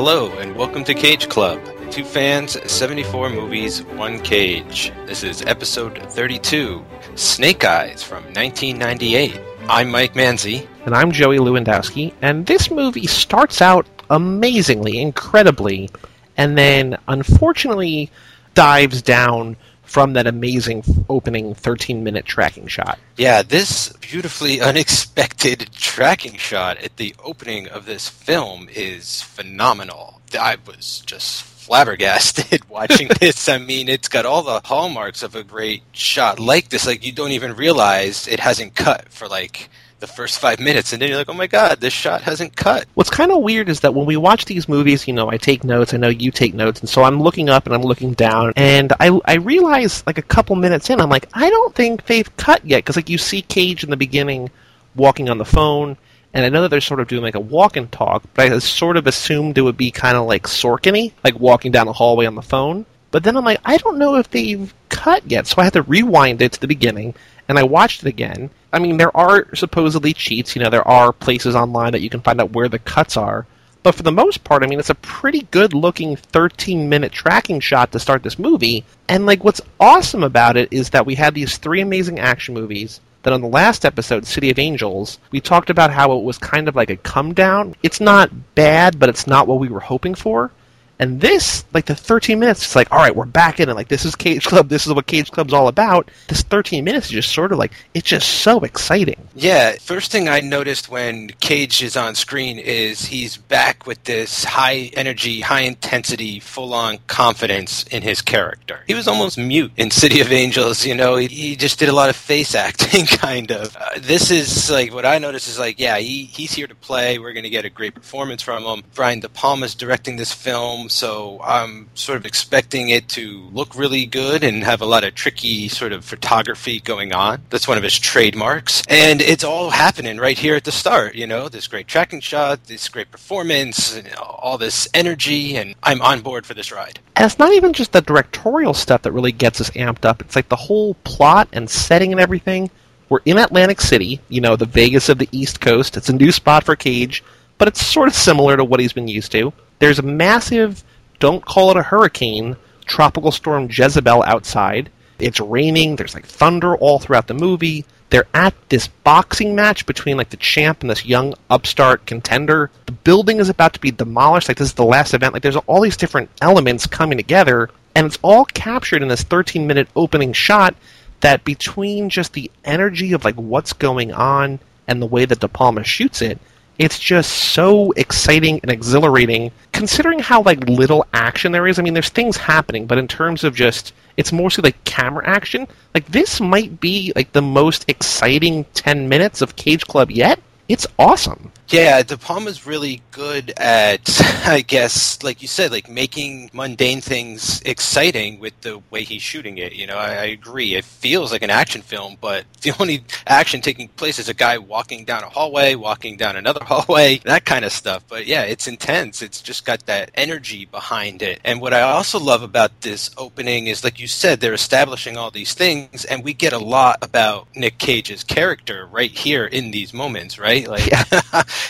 Hello, and welcome to Cage Club. Two fans, 74 movies, one cage. This is episode 32 Snake Eyes from 1998. I'm Mike Manzi. And I'm Joey Lewandowski. And this movie starts out amazingly, incredibly, and then unfortunately dives down from that amazing opening 13 minute tracking shot. Yeah, this beautifully unexpected tracking shot at the opening of this film is phenomenal. I was just flabbergasted watching this. I mean, it's got all the hallmarks of a great shot like this. Like, you don't even realize it hasn't cut for like the first five minutes, and then you're like, oh my god, this shot hasn't cut. What's kind of weird is that when we watch these movies, you know, I take notes, I know you take notes, and so I'm looking up and I'm looking down, and I, I realize, like, a couple minutes in, I'm like, I don't think they've cut yet, because, like, you see Cage in the beginning walking on the phone, and I know that they're sort of doing like a walk and talk, but I sort of assumed it would be kind of like Sorkin like walking down the hallway on the phone. But then I'm like, I don't know if they've cut yet, so I had to rewind it to the beginning, and I watched it again. I mean, there are supposedly cheats. You know, there are places online that you can find out where the cuts are. But for the most part, I mean, it's a pretty good looking 13 minute tracking shot to start this movie. And, like, what's awesome about it is that we had these three amazing action movies. That on the last episode, City of Angels, we talked about how it was kind of like a come down. It's not bad, but it's not what we were hoping for. And this, like the 13 minutes, it's like, all right, we're back in it. Like this is Cage Club. This is what Cage Club's all about. This 13 minutes is just sort of like it's just so exciting. Yeah, first thing I noticed when Cage is on screen is he's back with this high energy, high intensity, full on confidence in his character. He was almost mute in City of Angels. You know, he, he just did a lot of face acting, kind of. Uh, this is like what I noticed is like, yeah, he, he's here to play. We're going to get a great performance from him. Brian De Palma's directing this film so I'm sort of expecting it to look really good and have a lot of tricky sort of photography going on. That's one of his trademarks. And it's all happening right here at the start, you know, this great tracking shot, this great performance, all this energy, and I'm on board for this ride. And it's not even just the directorial stuff that really gets us amped up, it's like the whole plot and setting and everything. We're in Atlantic City, you know, the Vegas of the East Coast. It's a new spot for Cage, but it's sort of similar to what he's been used to. There's a massive, don't call it a hurricane, tropical storm Jezebel outside. It's raining, there's like thunder all throughout the movie. They're at this boxing match between like the champ and this young upstart contender. The building is about to be demolished, like this is the last event. Like there's all these different elements coming together, and it's all captured in this 13 minute opening shot that between just the energy of like what's going on and the way that De Palma shoots it, it's just so exciting and exhilarating considering how like little action there is. I mean, there's things happening, but in terms of just it's mostly like camera action. Like this might be like the most exciting 10 minutes of Cage Club yet. It's awesome. Yeah, De Palma's really good at, I guess, like you said, like making mundane things exciting with the way he's shooting it. You know, I, I, agree. It feels like an action film, but the only action taking place is a guy walking down a hallway, walking down another hallway, that kind of stuff. But yeah, it's intense. It's just got that energy behind it. And what I also love about this opening is, like you said, they're establishing all these things, and we get a lot about Nick Cage's character right here in these moments, right? Like, yeah.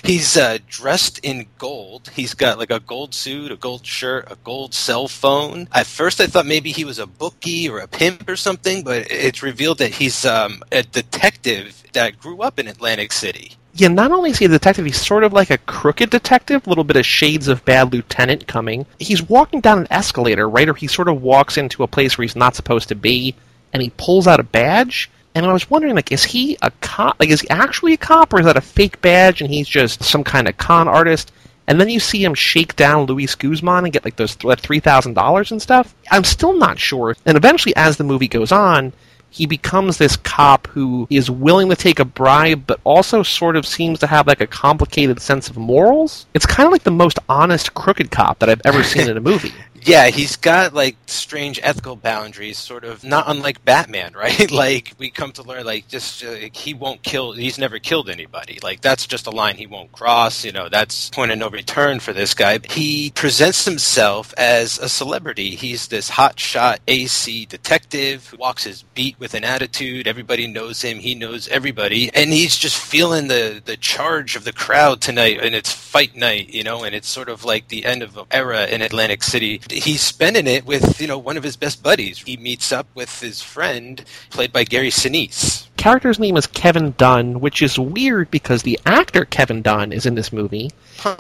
He's uh, dressed in gold. He's got like a gold suit, a gold shirt, a gold cell phone. At first, I thought maybe he was a bookie or a pimp or something, but it's revealed that he's um, a detective that grew up in Atlantic City. Yeah, not only is he a detective, he's sort of like a crooked detective, a little bit of shades of bad lieutenant coming. He's walking down an escalator, right, or he sort of walks into a place where he's not supposed to be, and he pulls out a badge and I was wondering, like, is he a cop? Like, is he actually a cop, or is that a fake badge and he's just some kind of con artist? And then you see him shake down Luis Guzman and get like those three thousand dollars and stuff. I'm still not sure. And eventually, as the movie goes on, he becomes this cop who is willing to take a bribe, but also sort of seems to have like a complicated sense of morals. It's kind of like the most honest crooked cop that I've ever seen in a movie. Yeah, he's got like strange ethical boundaries, sort of not unlike Batman, right? like we come to learn, like just uh, he won't kill. He's never killed anybody. Like that's just a line he won't cross. You know, that's point of no return for this guy. He presents himself as a celebrity. He's this hotshot AC detective who walks his beat with an attitude. Everybody knows him. He knows everybody, and he's just feeling the the charge of the crowd tonight. And it's fight night, you know, and it's sort of like the end of an era in Atlantic City. He's spending it with you know one of his best buddies. He meets up with his friend, played by Gary Sinise. Character's name is Kevin Dunn, which is weird because the actor Kevin Dunn is in this movie,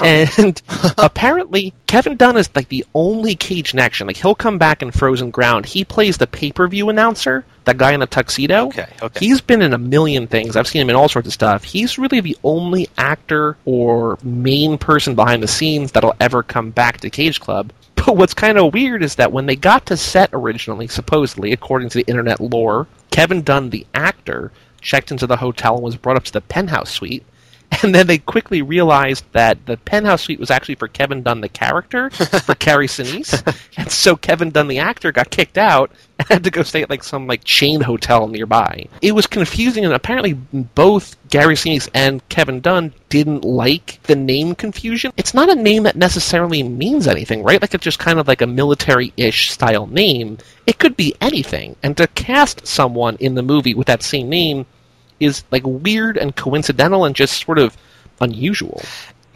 and apparently Kevin Dunn is like the only Cage in action. Like he'll come back in Frozen Ground. He plays the pay per view announcer, that guy in a tuxedo. Okay, okay. He's been in a million things. I've seen him in all sorts of stuff. He's really the only actor or main person behind the scenes that'll ever come back to Cage Club. What's kind of weird is that when they got to set originally, supposedly, according to the internet lore, Kevin Dunn, the actor, checked into the hotel and was brought up to the penthouse suite. And then they quickly realized that the penthouse suite was actually for Kevin Dunn, the character, for Gary Sinise. And so Kevin Dunn, the actor, got kicked out and had to go stay at like some like chain hotel nearby. It was confusing, and apparently both Gary Sinise and Kevin Dunn didn't like the name confusion. It's not a name that necessarily means anything, right? Like it's just kind of like a military-ish style name. It could be anything. And to cast someone in the movie with that same name is like weird and coincidental and just sort of unusual.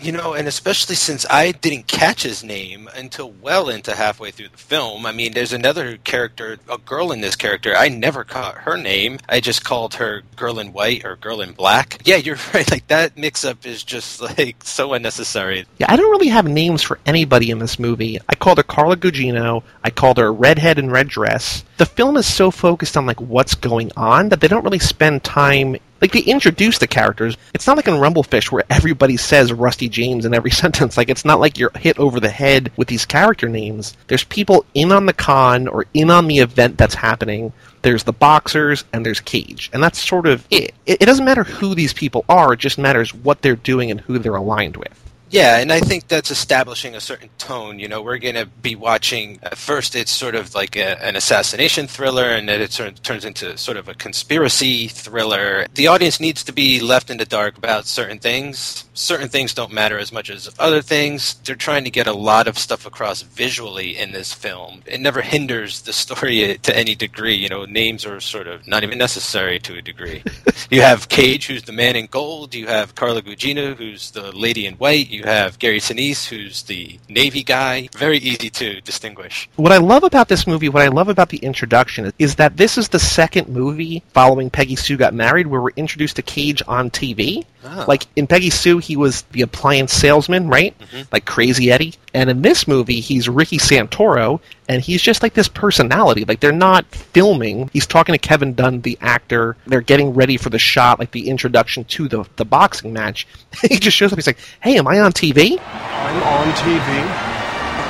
You know, and especially since I didn't catch his name until well into halfway through the film. I mean, there's another character, a girl in this character. I never caught her name. I just called her Girl in White or Girl in Black. Yeah, you're right. Like that mix-up is just like so unnecessary. Yeah, I don't really have names for anybody in this movie. I called her Carla Gugino. I called her Redhead in Red Dress. The film is so focused on like what's going on that they don't really spend time like they introduce the characters. It's not like in Rumble Fish where everybody says Rusty James in every sentence. Like it's not like you're hit over the head with these character names. There's people in on the con or in on the event that's happening. There's the boxers and there's Cage, and that's sort of it. It, it doesn't matter who these people are; it just matters what they're doing and who they're aligned with. Yeah, and I think that's establishing a certain tone. You know, we're going to be watching. At first, it's sort of like a, an assassination thriller, and then it sort of turns into sort of a conspiracy thriller. The audience needs to be left in the dark about certain things. Certain things don't matter as much as other things. They're trying to get a lot of stuff across visually in this film. It never hinders the story to any degree. You know, names are sort of not even necessary to a degree. you have Cage, who's the man in gold. You have Carla Gugino, who's the lady in white. You have Gary Sinise, who's the Navy guy. Very easy to distinguish. What I love about this movie, what I love about the introduction, is that this is the second movie following Peggy Sue Got Married where we're introduced to Cage on TV. Ah. Like in Peggy Sue, he was the appliance salesman, right? Like Crazy Eddie. And in this movie, he's Ricky Santoro, and he's just like this personality. Like they're not filming. He's talking to Kevin Dunn, the actor. They're getting ready for the shot, like the introduction to the the boxing match. he just shows up. He's like, "Hey, am I on TV?" I'm on TV.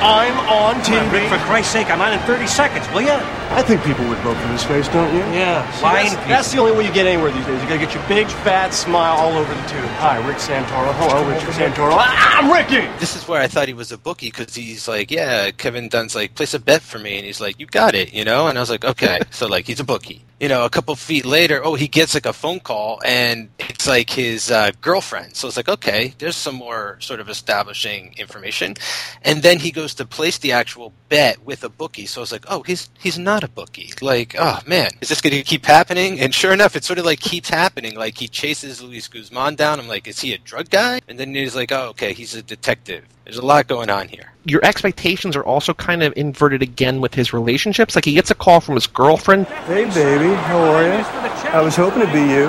I'm on Rick, for Christ's sake, I'm on in 30 seconds, will you? I think people would vote for his face, don't you? Yeah, See, that's, that's the only way you get anywhere these days. You gotta get your big fat smile all over the tube. Hi, Rick Santoro. Hello, Richard Santoro. Ah, I'm Ricky. This is where I thought he was a bookie because he's like, yeah, Kevin Dunn's like, place a bet for me. And he's like, you got it, you know? And I was like, okay. so, like, he's a bookie. You know, a couple feet later, oh, he gets like a phone call and it's like his uh, girlfriend. So it's like, okay, there's some more sort of establishing information. And then he goes to place the actual bet with a bookie. So it's like, oh, he's he's not a bookie. Like, oh man, is this going to keep happening? And sure enough, it sort of like keeps happening. Like he chases Luis Guzman down. I'm like, is he a drug guy? And then he's like, oh, okay, he's a detective. There's a lot going on here. Your expectations are also kind of inverted again with his relationships. Like he gets a call from his girlfriend. Hey, baby. How are you? I was hoping to be you.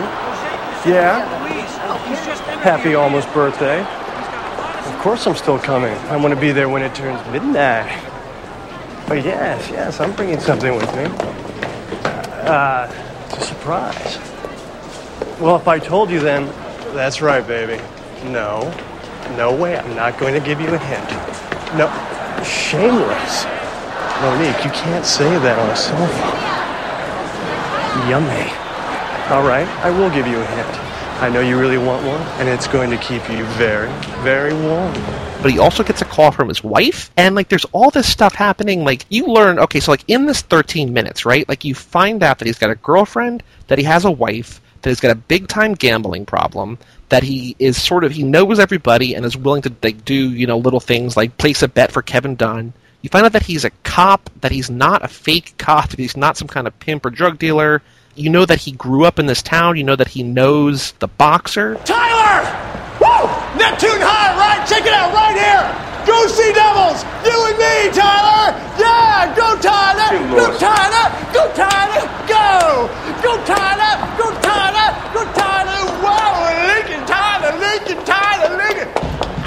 Yeah? Happy almost birthday. Of course I'm still coming. I want to be there when it turns midnight. But yes, yes, I'm bringing something with me. Uh, it's a surprise. Well, if I told you then, that's right, baby. No, no way. I'm not going to give you a hint. No, shameless. Monique, you can't say that on a cell phone. Yummy. All right, I will give you a hint. I know you really want one, and it's going to keep you very, very warm. but he also gets a call from his wife. And like there's all this stuff happening. Like you learn, okay, so like in this 13 minutes, right? Like you find out that he's got a girlfriend, that he has a wife, that he's got a big time gambling problem, that he is sort of he knows everybody and is willing to like do you know little things like place a bet for Kevin Dunn. You find out that he's a cop, that he's not a fake cop, that he's not some kind of pimp or drug dealer. You know that he grew up in this town. You know that he knows the boxer. Tyler! Woo! Neptune High, right? Check it out right here! Go Sea Devils! You and me, Tyler! Yeah! Go Tyler! Go Tyler! Go Tyler! Go! Go Tyler! Go Tyler! Go Tyler! Whoa! Lincoln Tyler! Lincoln Tyler! Lincoln!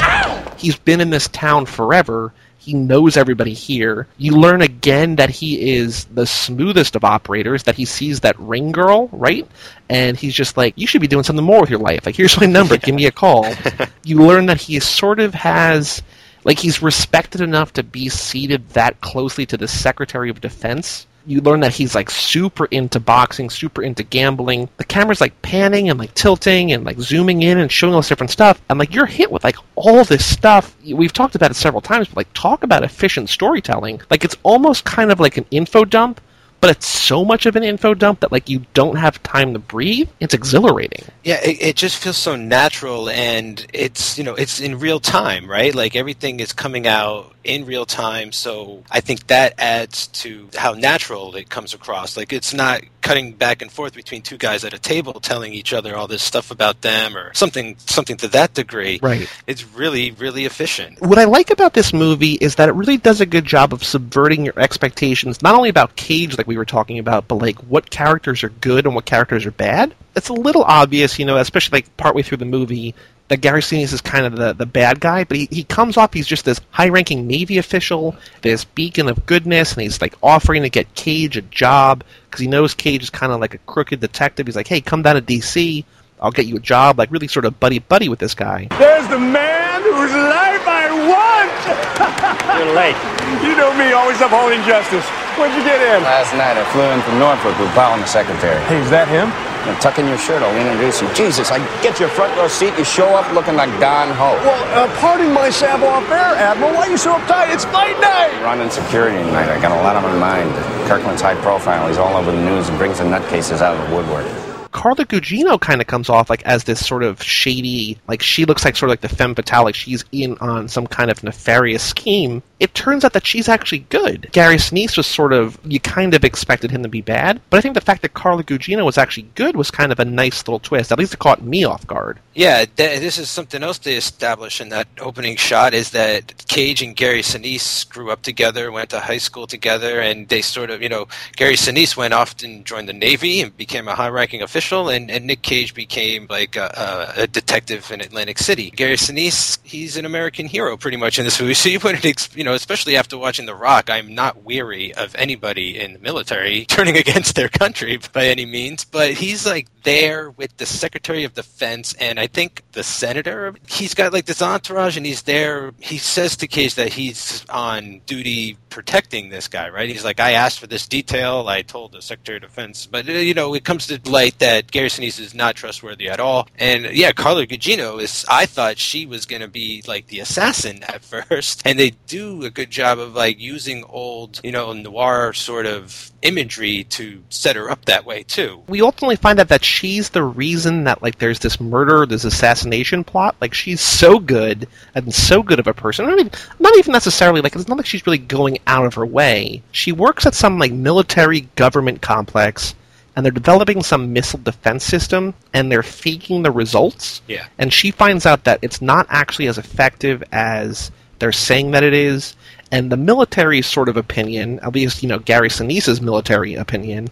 Ow! He's been in this town forever. He knows everybody here. You learn again that he is the smoothest of operators, that he sees that ring girl, right? And he's just like, you should be doing something more with your life. Like, here's my number, give me a call. you learn that he sort of has, like, he's respected enough to be seated that closely to the Secretary of Defense you learn that he's like super into boxing, super into gambling. The camera's like panning and like tilting and like zooming in and showing all this different stuff. And like you're hit with like all this stuff. We've talked about it several times, but like talk about efficient storytelling. Like it's almost kind of like an info dump, but it's so much of an info dump that like you don't have time to breathe. It's exhilarating. Yeah, it, it just feels so natural, and it's you know it's in real time, right? Like everything is coming out in real time. So I think that adds to how natural it comes across. Like it's not cutting back and forth between two guys at a table telling each other all this stuff about them or something something to that degree. Right. It's really really efficient. What I like about this movie is that it really does a good job of subverting your expectations, not only about Cage, like we were talking about, but like what characters are good and what characters are bad. It's a little obvious, you know, especially like partway through the movie, that Gary Sinise is kind of the, the bad guy, but he, he comes off, he's just this high ranking Navy official, this beacon of goodness, and he's like offering to get Cage a job because he knows Cage is kind of like a crooked detective. He's like, hey, come down to D.C., I'll get you a job, like really sort of buddy buddy with this guy. There's the man whose life I want! You're late. You know me, always upholding justice. When'd you get in? Last night I flew in from Norfolk with Powell and the secretary. Hey, is that him? Now, tuck in your shirt, I'll introduce you. Jesus, I get your front row seat, you show up looking like Don Ho. Well, uh, pardon my savoir-faire, Admiral. Why are you so uptight? It's fight night! Running security tonight, I got a lot on my mind. Kirkland's high profile, he's all over the news and brings the nutcases out of the woodwork. Carla Gugino kind of comes off like as this sort of shady, like she looks like sort of like the femme fatale, like she's in on some kind of nefarious scheme. It turns out that she's actually good. Gary Sinise was sort of you kind of expected him to be bad, but I think the fact that Carla Gugino was actually good was kind of a nice little twist. At least it caught me off guard. Yeah, th- this is something else they establish in that opening shot is that Cage and Gary Sinise grew up together, went to high school together, and they sort of, you know, Gary Sinise went off and joined the Navy and became a high-ranking official, and, and Nick Cage became like a, a, detective in Atlantic City. Gary Sinise, he's an American hero pretty much in this movie, so you wouldn't, ex- you know, especially after watching The Rock, I'm not weary of anybody in the military turning against their country by any means, but he's like there with the Secretary of Defense and I think the Senator. He's got like this entourage and he's there. He says to Cage that he's on duty protecting this guy, right? He's like, I asked for this detail. I told the Secretary of Defense. But, uh, you know, it comes to light that Gary Sinise is not trustworthy at all. And yeah, Carla Gugino is, I thought she was going to be like the assassin at first. And they do a good job of like using old, you know, noir sort of imagery to set her up that way too. We ultimately find out that she's the reason that like there's this murder, this assassination plot. Like she's so good and so good of a person. Not even, not even necessarily like it's not like she's really going out of her way. She works at some like military government complex and they're developing some missile defense system and they're faking the results. Yeah. And she finds out that it's not actually as effective as they're saying that it is. And the military sort of opinion, at least, you know, Gary Sinise's military opinion,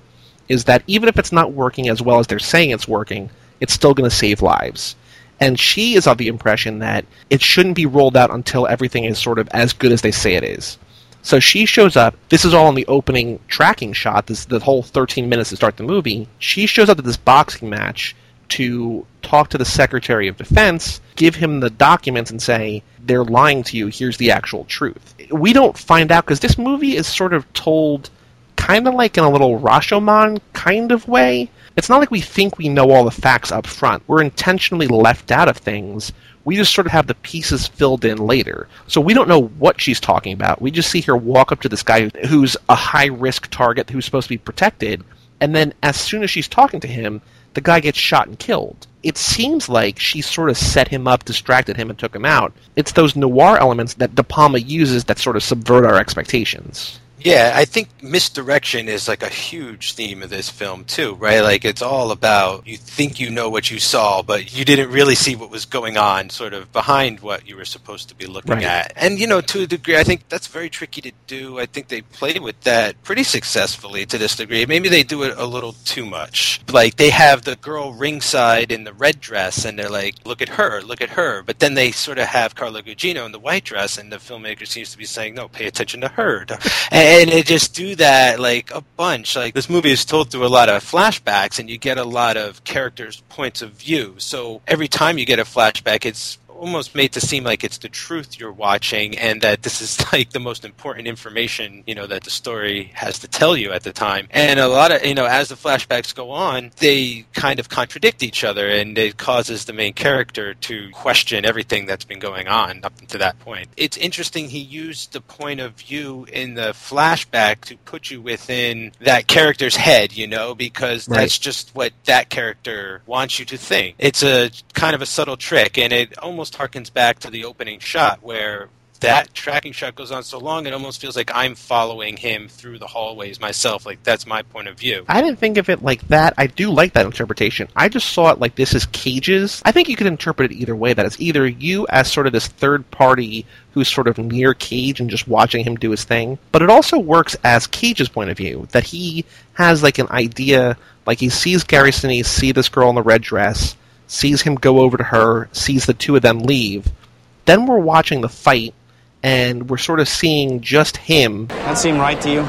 is that even if it's not working as well as they're saying it's working, it's still going to save lives. And she is of the impression that it shouldn't be rolled out until everything is sort of as good as they say it is. So she shows up. This is all in the opening tracking shot. This the whole 13 minutes to start the movie. She shows up at this boxing match to talk to the Secretary of Defense, give him the documents, and say they're lying to you. Here's the actual truth. We don't find out because this movie is sort of told kind of like in a little Rashomon kind of way. It's not like we think we know all the facts up front. We're intentionally left out of things. We just sort of have the pieces filled in later. So we don't know what she's talking about. We just see her walk up to this guy who's a high risk target who's supposed to be protected. And then as soon as she's talking to him, the guy gets shot and killed. It seems like she sort of set him up, distracted him, and took him out. It's those noir elements that De Palma uses that sort of subvert our expectations. Yeah, I think misdirection is like a huge theme of this film too, right? Like it's all about you think you know what you saw, but you didn't really see what was going on sort of behind what you were supposed to be looking Right. at. And you know, to a degree I think that's very tricky to do. I think they play with that pretty successfully to this degree. Maybe they do it a little too much. Like they have the girl ringside in the red dress and they're like, look at her, look at her. But then they sort of have Carla Gugino in the white dress and the filmmaker seems to be saying, no, pay attention to her. And they just do that like a bunch. Like this movie is told through a lot of flashbacks and you get a lot of characters' points of view. So every time you get a flashback, it's almost made to seem like it's the truth you're watching and that this is like the most important information you know that the story has to tell you at the time and a lot of you know as the flashbacks go on they kind of contradict each other and it causes the main character to question everything that's been going on up to that point it's interesting he used the point of view in the flashback to put you within that character's head you know because Right. that's just what that character wants you to think. It's a kind of a subtle trick, and it almost harkens back to the opening shot where that tracking shot goes on so long it almost feels like I'm following him through the hallways myself. Like that's my point of view. I didn't think of it like that. I do like that interpretation. I just saw it like this is Cage's. I think you could interpret it either way. That it's either you as sort of this third party who's sort of near Cage and just watching him do his thing, but it also works as Cage's point of view. That he has like an idea, like he sees Gary Sinise see this girl in the red dress, sees him go over to her, sees the two of them leave. Then we're watching the fight, and we're sort of seeing just him That seem right to you?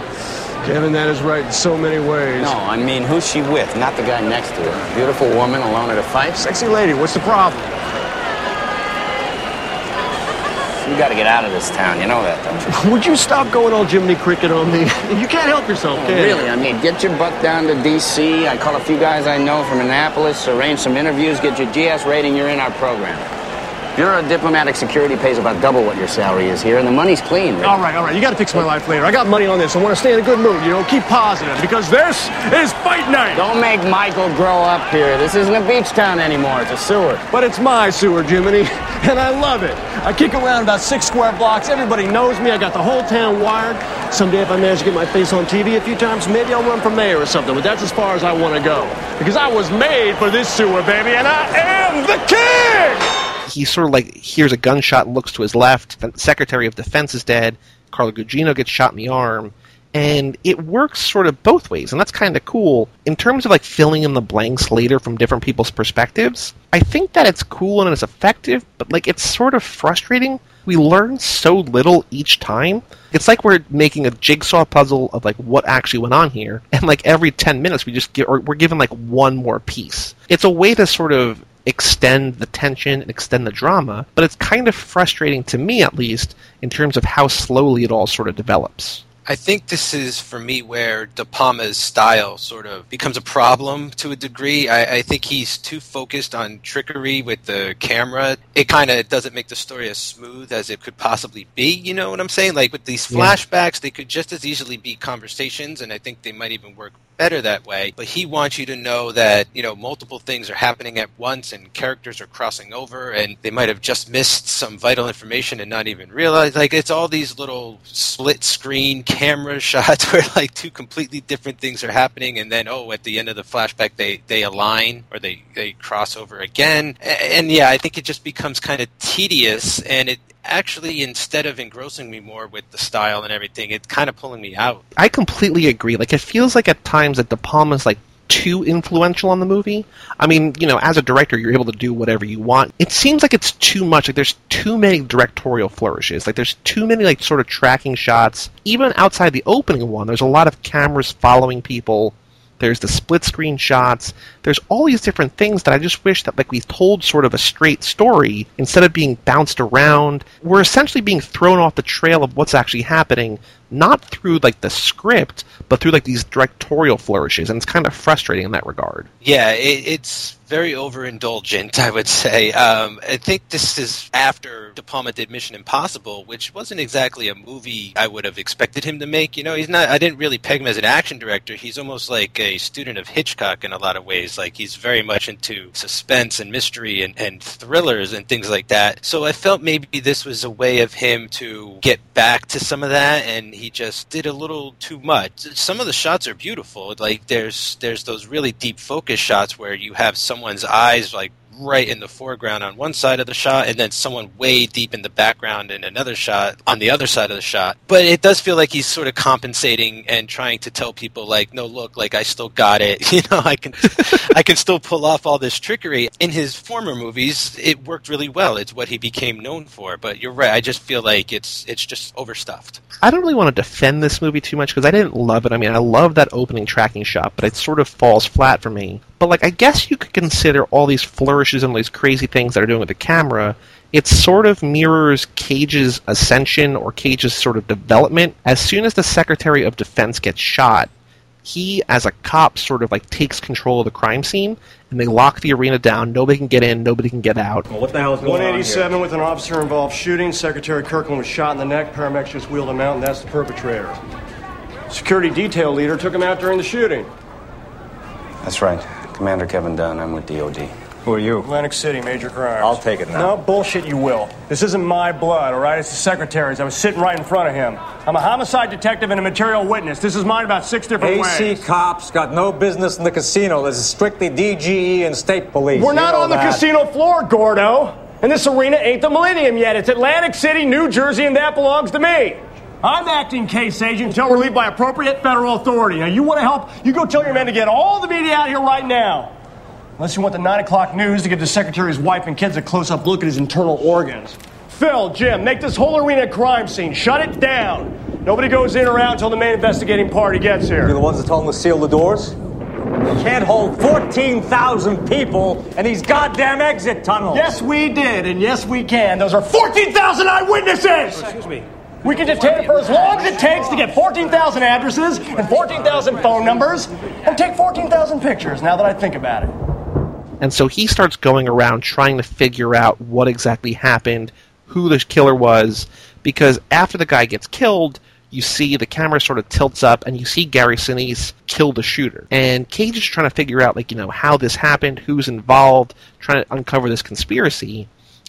Kevin, that is right in so many ways. No, I mean, who's she with? Not the guy next to her. Beautiful woman alone at a fight? Sexy lady, what's the problem? You gotta get out of this town. You know that, don't you? Would you stop going all Jiminy Cricket on me? You can't help yourself, can you? Really, I mean, get your butt down to D.C. I call a few guys I know from Annapolis, arrange some interviews, get your GS rating, you're in our program. Bureau of Diplomatic Security pays about double what your salary is here, and the money's clean. All right, all right. You got to fix my life later. I got money on this. I want to stay in a good mood. You know, keep positive because this is fight night. Don't make Michael grow up here. This isn't a beach town anymore. It's a sewer. But it's my sewer, Jiminy, and I love it. I kick around about six square blocks. Everybody knows me. I got the whole town wired. Someday, if I manage to get my face on TV a few times, maybe I'll run for mayor or something. But that's as far as I want to go because I was made for this sewer, baby, and I am the king. He sort of like hears a gunshot, looks to his left. The Secretary of Defense is dead. Carla Gugino gets shot in the arm, and it works sort of both ways, and that's kind of cool in terms of like filling in the blanks later from different people's perspectives. I think that it's cool and it's effective, but like it's sort of frustrating. We learn so little each time. It's like we're making a jigsaw puzzle of like what actually went on here, and like every ten minutes we just get or we're given like one more piece. It's a way to sort of extend the tension and extend the drama, but it's kind of frustrating to me at least in terms of how slowly it all sort of develops. I think this is for me where De Palma's style sort of becomes a problem to a degree. I, I think he's too focused on trickery with the camera. It kind of doesn't make the story as smooth as it could possibly be. You know what I'm saying? Like with these Yeah. flashbacks, they could just as easily be conversations, and I think they might even work better that way. But he wants you to know that you know multiple things are happening at once, and characters are crossing over, and they might have just missed some vital information and not even realize. Like it's all these little split screen camera shots where like two completely different things are happening, and then oh, at the end of the flashback, they they align or they they cross over again. A- And yeah, I think it just becomes kind of tedious, and it actually instead of engrossing me more with the style and everything, it's kind of pulling me out. I completely agree. Like it feels like at times that De Palma's like too influential on the movie. I mean, you know, as a director, you're able to do whatever you want. It seems like it's too much. Like there's too many directorial flourishes. Like there's too many like sort of tracking shots. Even outside the opening one, there's a lot of cameras following people. There's the split screen shots. There's all these different things that I just wish that like we told sort of a straight story instead of being bounced around. We're essentially being thrown off the trail of what's actually happening not through like the script, but through like these directorial flourishes, and it's kind of frustrating in that regard. Yeah, it, it's very overindulgent, I would say. Um, I think this is after De Palma did Mission Impossible, which wasn't exactly a movie I would have expected him to make. You know, he's not. I didn't really peg him as an action director. He's almost like a student of Hitchcock in a lot of ways. Like he's very much into suspense and mystery and, and thrillers and things like that. So I felt maybe this was a way of him to get back to some of that, and he just did a little too much. Some of the shots are beautiful. Like there's there's those really deep focus shots where you have someone's eyes like right in the foreground on one side of the shot and then someone way deep in the background in another shot on the other side of the shot. But it does feel like he's sort of compensating and trying to tell people like, no, look, like I still got it. You know, I can, I can still pull off all this trickery. In his former movies, it worked really well. It's what he became known for. But you're right. I just feel like it's, it's just overstuffed. I don't really want to defend this movie too much because I didn't love it. I mean, I love that opening tracking shot, but it sort of falls flat for me. But like, I guess you could consider all these flourishes and all these crazy things that are doing with the camera. It sort of mirrors Cage's ascension or Cage's sort of development. As soon as the Secretary of Defense gets shot, he, as a cop, sort of like takes control of the crime scene, and they lock the arena down. Nobody can get in, nobody can get out. Well, what the hell is going on here? 187 with an officer involved shooting. Secretary Kirkland was shot in the neck. Paramedics just wheeled him out, and that's the perpetrator. Security detail leader took him out during the shooting. That's right. Commander Kevin Dunn. I'm with DOD. Who are you? Atlantic City, major crimes. I'll take it now. No, bullshit, you will. This isn't my blood, all right? It's the secretary's. I was sitting right in front of him. I'm a homicide detective and a material witness. This is mine about six different AC ways. AC cops got no business in the casino. This is strictly DGE and state police. We're You not know on the that. casino floor, Gordo. And this arena ain't the Millennium yet. It's Atlantic City, New Jersey, and that belongs to me. I'm acting case agent until relieved by appropriate federal authority. Now, you want to help? You go tell your men to get all the media out here right now. Unless you want the 9 o'clock news to give the secretary's wife and kids a close up look at his internal organs. Phil, Jim, make this whole arena a crime scene. Shut it down. Nobody goes in or out until the main investigating party gets here. You're the ones that told them to seal the doors? You can't hold 14,000 people in these goddamn exit tunnels. Yes, we did, and yes, we can. Those are 14,000 eyewitnesses! Excuse me. We can detain for as long as it takes to get 14,000 addresses and 14,000 phone numbers and take 14,000 pictures, now that I think about it. And so he starts going around trying to figure out what exactly happened, who the killer was, because after the guy gets killed, you see the camera sort of tilts up and you see Gary Sinise kill the shooter. And Cage is trying to figure out, like, you know, how this happened, who's involved, trying to uncover this conspiracy.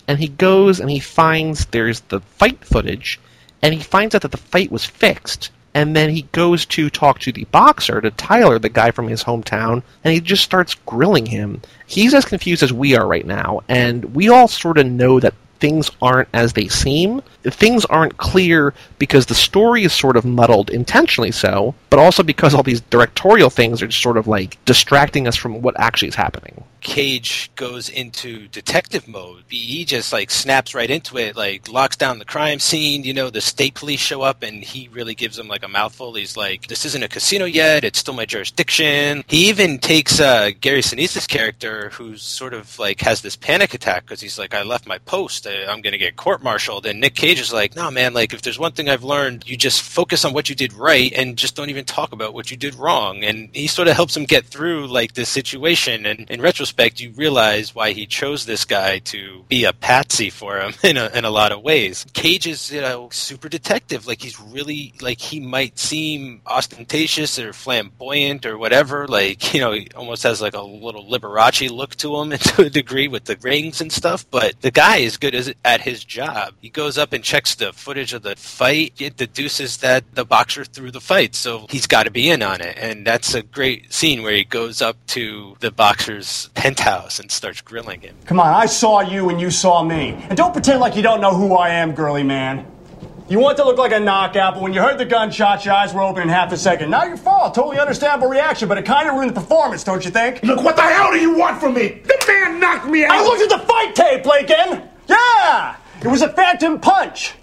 And he goes and he finds there's the fight footage, and he finds out that the fight was fixed. And then he goes to talk to the boxer, to Tyler, the guy from his hometown, and he just starts grilling him. He's as confused as we are right now, and we all sort of know that things aren't as they seem. Things aren't clear because the story is sort of muddled, intentionally so, but also because all these directorial things are just sort of like distracting us from what actually is happening. Cage goes into detective mode. He just like snaps right into it, like locks down the crime scene. You know, the state police show up and he really gives them like a mouthful. He's like, "This isn't a casino yet. It's still my jurisdiction." He even takes uh, Gary Sinise's character, who's sort of like has this panic attack because he's like, "I left my post. Uh, I'm going to get court-martialed." And Nick Cage is like, "No, man. Like, if there's one thing I've learned, you just focus on what you did right and just don't even talk about what you did wrong." And he sort of helps him get through like this situation. And in retrospect, you realize why he chose this guy to be a patsy for him in a, in a lot of ways. Cage is, you know, super detective. Like he's really like he might seem ostentatious or flamboyant or whatever. Like you know, he almost has like a little Liberace look to him to a degree with the rings and stuff. But the guy is good at his job. He goes up and checks the footage of the fight. It deduces that the boxer threw the fight, so he's got to be in on it. And that's a great scene where he goes up to the boxer's penthouse and starts grilling him. Come on, I saw you and you saw me. And don't pretend like you don't know who I am, girly man. You want to look like a knockout, but when you heard the gunshot, your eyes were open in half a second. Not your fault. Totally understandable reaction, but it kind of ruined the performance, don't you think? Look, what the hell do you want from me? The man knocked me out. I looked at the fight tape, Lincoln! Yeah! It was a phantom punch.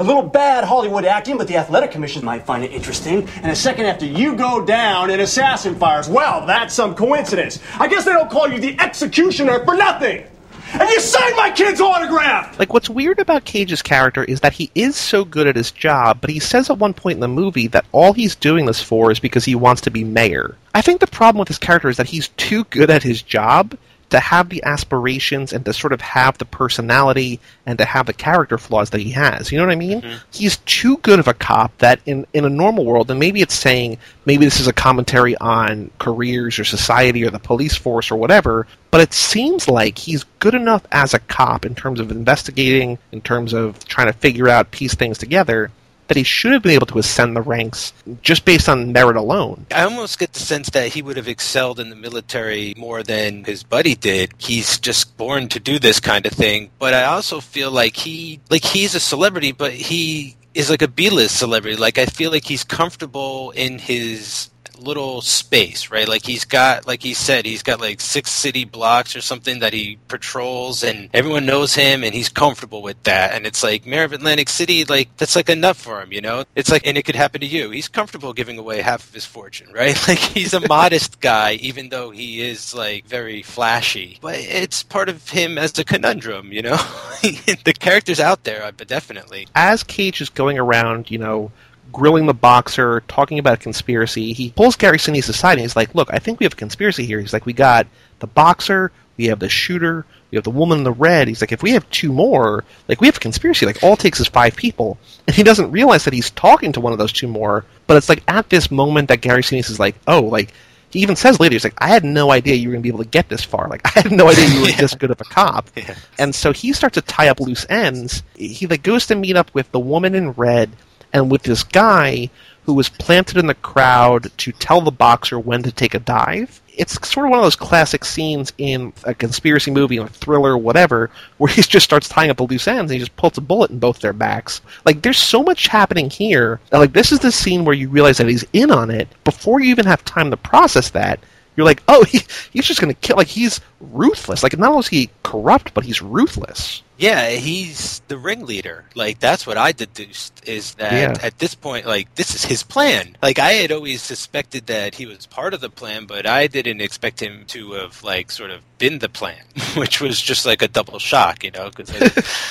A little bad Hollywood acting, but the athletic commission might find it interesting. And a second after you go down, an assassin fires. Well, that's some coincidence. I guess they don't call you the executioner for nothing. And you signed my kid's autograph! Like, what's weird about Cage's character is that he is so good at his job, but he says at one point in the movie that all he's doing this for is because he wants to be mayor. I think the problem with his character is that he's too good at his job to have the aspirations and to sort of have the personality and to have the character flaws that he has. You know what I mean? Mm-hmm. He's too good of a cop that in, in a normal world, and maybe it's saying, maybe this is a commentary on careers or society or the police force or whatever, but it seems like he's good enough as a cop in terms of investigating, in terms of trying to figure out, piece things together, that he should have been able to ascend the ranks just based on merit alone. I almost get the sense that he would have excelled in the military more than his buddy did. He's just born to do this kind of thing. But I also feel like he like he's a celebrity, but he is like a B-list celebrity. Like I feel like he's comfortable in his little space, right? Like he's got, like he said, he's got like six city blocks or something that he patrols, and everyone knows him, and he's comfortable with that. And it's like mayor of Atlantic City, like that's like enough for him, you know? It's like, and it could happen to you. He's comfortable giving away half of his fortune, right? Like he's a modest guy, even though he is like very flashy. But it's part of him as a conundrum, you know? the character's out there, uh, but definitely. As Cage is going around, you know, grilling the boxer, talking about a conspiracy. He pulls Gary Sinise aside and he's like, "Look, I think we have a conspiracy here." He's like, "We got the boxer, we have the shooter, we have the woman in the red." He's like, "If we have two more, like we have a conspiracy. Like all it takes is five people." And he doesn't realize that he's talking to one of those two more. But it's like at this moment that Gary Sinise is like, "Oh, like." He even says later, he's like, I had no idea you were going to be able to get this far. Like, I had no idea you were this good of a cop. Yeah. And so he starts to tie up loose ends. He like goes to meet up with the woman in red and with this guy who was planted in the crowd to tell the boxer when to take a dive. It's sort of one of those classic scenes in a conspiracy movie, a thriller, whatever, where he just starts tying up the loose ends and he just pulls a bullet in both their backs. Like, there's so much happening here. Like, this is the scene where you realize that he's in on it before you even have time to process that. You're like, oh, he, he's just going to kill. Like, he's ruthless. Like, not only is he corrupt, but he's ruthless. Yeah, he's the ringleader. Like that's what I deduced is that Yeah. at this point, like this is his plan. Like I had always suspected that he was part of the plan, but I didn't expect him to have like sort of been the plan, which was just like a double shock, you know? Because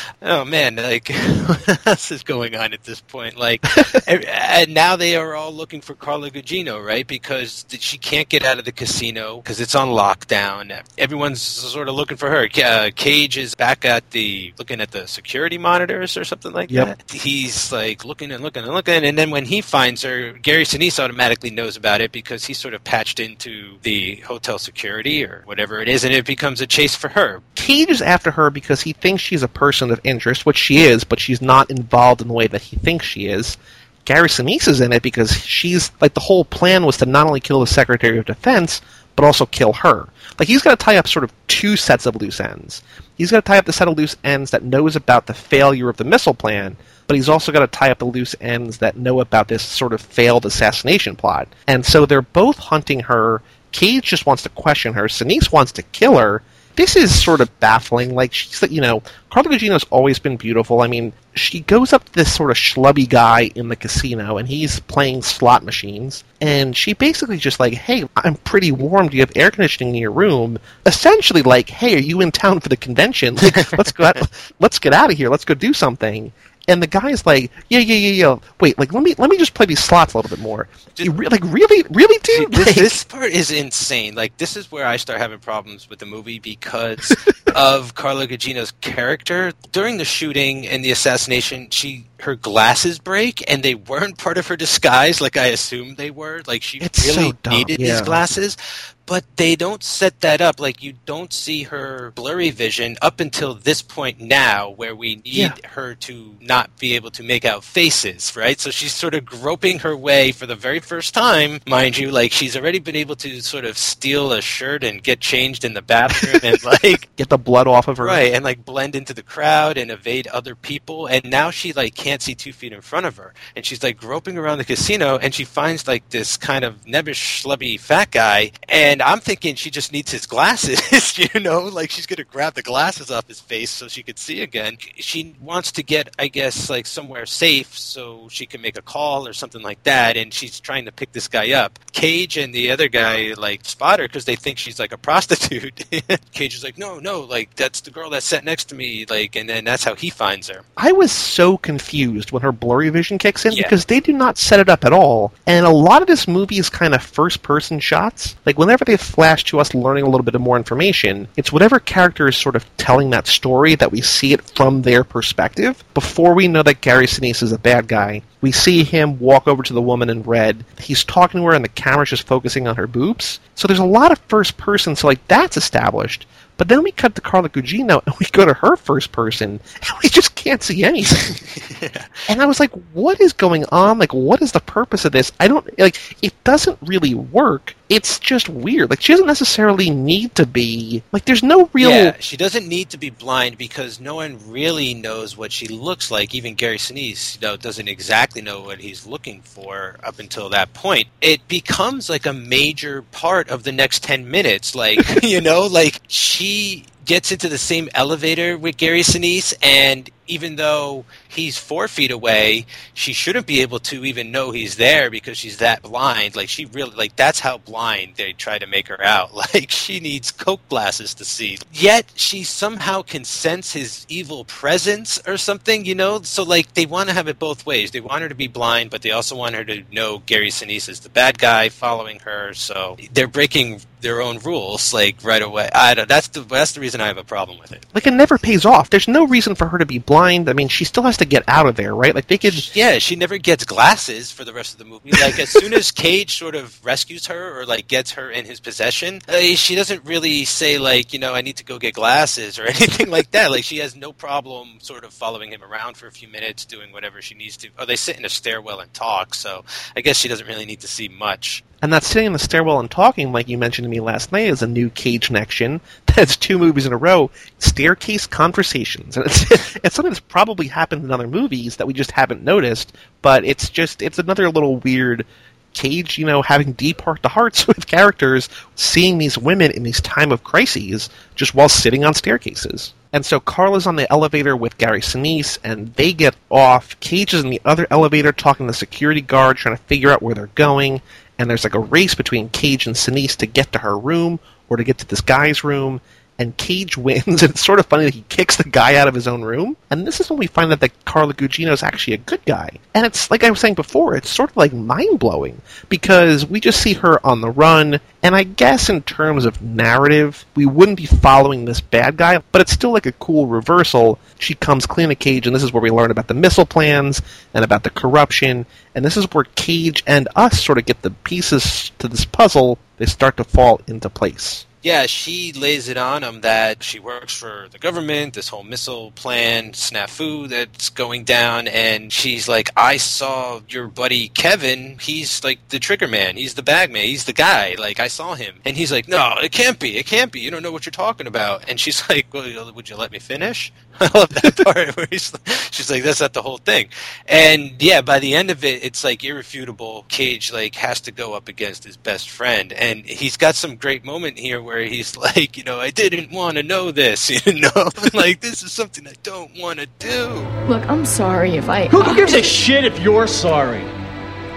oh man, like what else is going on at this point? Like, and and now they are all looking for Carla Gugino, right? Because she can't get out of the casino because it's on lockdown. Everyone's sort of looking for her. Uh, Cage is back at the looking at the security monitors or something like Yep. that. He's like looking and looking and looking, and then when he finds her, Gary Sinise automatically knows about it because he's sort of patched into the hotel security or whatever it is, and it becomes a chase for her. Cage is after her because he thinks she's a person of interest, which she is, but she's not involved in the way that he thinks she is. Gary Sinise is in it because she's like the whole plan was to not only kill the Secretary of Defense, but also kill her. Like he's got to tie up sort of two sets of loose ends. He's got to tie up the set of loose ends that knows about the failure of the missile plan, but he's also got to tie up the loose ends that know about this sort of failed assassination plot. And so they're both hunting her. Cage just wants to question her. Sinise wants to kill her. This is sort of baffling. Like she's, you know, Carla Gugino's always been beautiful. I mean, she goes up to this sort of schlubby guy in the casino, and he's playing slot machines, and she basically just like, "Hey, I'm pretty warm. Do you have air conditioning in your room?" Essentially, like, "Hey, are you in town for the convention? Like, let's go out. Let's get out of here. Let's go do something." And the guy's like, "Yeah, yeah, yeah, yeah. Wait, like, let me let me just play these slots a little bit more. You re- like, really, really, dude? this, Like- this part is insane. Like, this is where I start having problems with the movie because of Carla Gugino's character. During the shooting and the assassination, she her glasses break, and they weren't part of her disguise, like I assumed they were. Like, she It's so really dumb, needed yeah. these glasses. But they don't set that up. Like, you don't see her blurry vision up until this point now, where we need Yeah. her to not be able to make out faces, right? So she's sort of groping her way for the very first time, mind you. Like she's already been able to sort of steal a shirt and get changed in the bathroom and like get the blood off of her. right and like blend into the crowd and evade other people. And now she like can't see two feet in front of her. And she's like groping around the casino and she finds like this kind of nebbish, schlubby fat guy. And I'm thinking she just needs his glasses, you know, like she's going to grab the glasses off his face so she could see again. She wants to get, I guess, like somewhere safe so she can make a call or something like that. And she's trying to pick this guy up. Cage and the other guy like spot her because they think she's like a prostitute. Cage is like, no, no, like that's the girl that sat next to me, like, and then that's how he finds her. I was so confused when her blurry vision kicks in Yeah. because they do not set it up at all. And a lot of this movie is kind of first person shots. Like whenever they flash to us learning a little bit of more information, it's whatever character is sort of telling that story that we see it from their perspective. Before we know that Gary Sinise is a bad guy, we see him walk over to the woman in red. He's talking to her and the camera's just focusing on her boobs. So there's a lot of first person, so like that's established. But then we cut to Carla Gugino and we go to her first person and we just can't see anything. And I was like, what is going on? Like, what is the purpose of this? I don't, like, it doesn't really work. It's just weird. Like, she doesn't necessarily need to be, like, there's no real. Yeah, she doesn't need to be blind because no one really knows what she looks like. Even Gary Sinise, you know, doesn't exactly know what he's looking for up until that point. It becomes like a major part of the next ten minutes. Like, you know, like she gets into the same elevator with Gary Sinise, and even though he's four feet away, she shouldn't be able to even know he's there because she's that blind. Like she really, like that's how blind they try to make her out. Like she needs coke glasses to see. Yet she somehow can sense his evil presence or something, you know. So like they want to have it both ways. They want her to be blind, but they also want her to know Gary Sinise is the bad guy following her. So they're breaking their own rules like right away. I don't, that's the that's the reason I have a problem with it. Like, it never pays off. There's no reason for her to be blind. I mean, she still has to get out of there, right? Like, they could. Yeah, she never gets glasses for the rest of the movie. Like as soon as Cage sort of rescues her or like gets her in his possession, uh, she doesn't really say like, you know, I need to go get glasses or anything like that. Like she has no problem sort of following him around for a few minutes, doing whatever she needs to. Oh, they sit in a stairwell and talk, so I guess she doesn't really need to see much. And that sitting in the stairwell and talking, like you mentioned to me last night, is a new Cage connection. That's two movies in a row. Staircase conversations, and it's it's something that's probably happened in other movies that we just haven't noticed. But it's just it's another little weird Cage, you know, having deep heart to hearts with characters, seeing these women in these time of crises, just while sitting on staircases. And so Carla's on the elevator with Gary Sinise, and they get off. Cage is in the other elevator talking to the security guard, trying to figure out where they're going. And there's like a race between Cage and Sinise to get to her room or to get to this guy's room. And Cage wins, and it's sort of funny that he kicks the guy out of his own room. And this is when we find out that Carla Gugino is actually a good guy. And it's like I was saying before, it's sort of like mind blowing because we just see her on the run. And I guess in terms of narrative, we wouldn't be following this bad guy, but it's still like a cool reversal. She comes clean of Cage, and this is where we learn about the missile plans and about the corruption. And this is where Cage and us sort of get the pieces to this puzzle. They start to fall into place. Yeah, she lays it on him that she works for the government, this whole missile plan, snafu that's going down, and she's like, I saw your buddy Kevin, he's like the trigger man, he's the bag man, he's the guy, like I saw him. And he's like, No, it can't be, it can't be, you don't know what you're talking about. And she's like, Well, would you let me finish? I love that part where he's, she's like, That's not the whole thing. And yeah, by the end of it, it's like irrefutable. Cage like has to go up against his best friend, and he's got some great moment here where he's like, you know, I didn't want to know this, you know, like this is something I don't want to do. Look, I'm sorry if I. Who gives a shit if you're sorry?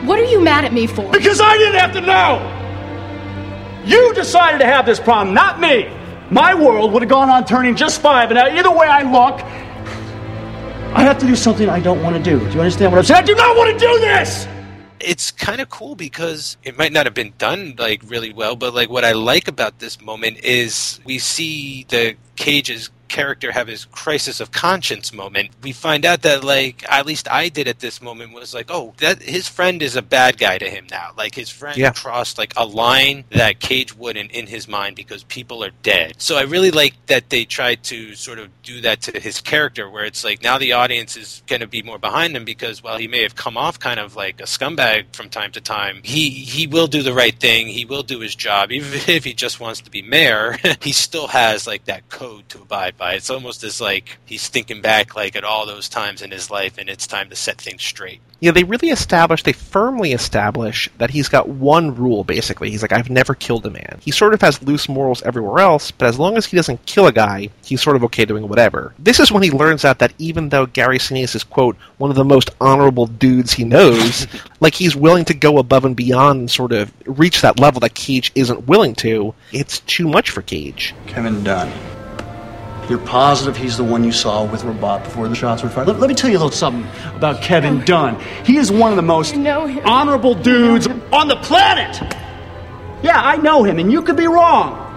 What are you mad at me for? Because I didn't have to know! You decided to have this problem, not me! My world would have gone on turning just fine, but now either way I look, I have to do something I don't want to do. Do you understand what I'm saying? I do not want to do this! It's kind of cool because it might not have been done like really well, but like what I like about this moment is we see the Cage's character have his crisis of conscience moment. We find out that like at least I did at this moment was like, oh, that his friend is a bad guy to him now. Like his friend Yeah. crossed like a line that Cage wouldn't in his mind because people are dead. So I really like that they tried to sort of do that to his character where it's like now the audience is going to be more behind him because while he may have come off kind of like a scumbag from time to time, he he will do the right thing. He will do his job even if he just wants to be mayor. he still has like that code to abide by. It's almost as like he's thinking back like at all those times in his life, and it's time to set things straight. Yeah, they really establish, they firmly establish that he's got one rule, basically. He's like, I've never killed a man. He sort of has loose morals everywhere else, but as long as he doesn't kill a guy, he's sort of okay doing whatever. This is when he learns out that even though Gary Sinise is, quote, one of the most honorable dudes he knows, like he's willing to go above and beyond and sort of reach that level that Cage isn't willing to, it's too much for Cage. Kevin Dunn. You're positive he's the one you saw with Rabat before the shots were fired. Let, let me tell you a little something about Kevin Dunn. He is one of the most honorable dudes on the planet. Yeah, I know him, and you could be wrong.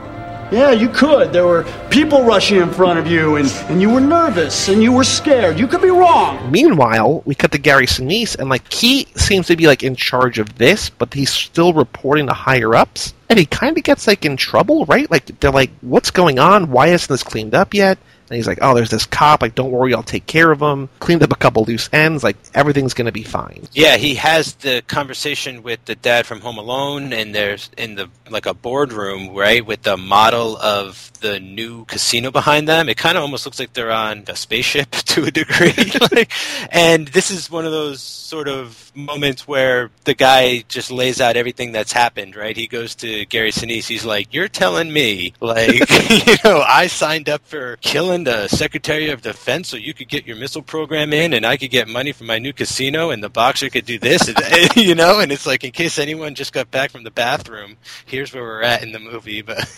Yeah, you could. There were people rushing in front of you, and, and you were nervous, and you were scared. You could be wrong. Meanwhile, we cut to Gary Sinise, and like he seems to be like in charge of this, but he's still reporting to higher ups, and he kind of gets like in trouble, right? Like they're like, "What's going on? Why isn't this cleaned up yet?" And he's like, "Oh, there's this cop. Like, don't worry, I'll take care of him. Cleaned up a couple loose ends. Like, everything's gonna be fine." Yeah, he has the conversation with the dad from Home Alone, and there's in the like a boardroom, right, with the model of the new casino behind them. It kind of almost looks like they're on a spaceship to a degree. like, and this is one of those sort of moments where the guy just lays out everything that's happened, right? He goes to Gary Sinise. He's like, "You're telling me, like, you know, I signed up for killing the Secretary of Defense so you could get your missile program in, and I could get money for my new casino, and the boxer could do this, and, you know." And it's like, in case anyone just got back from the bathroom, here's where we're at in the movie. But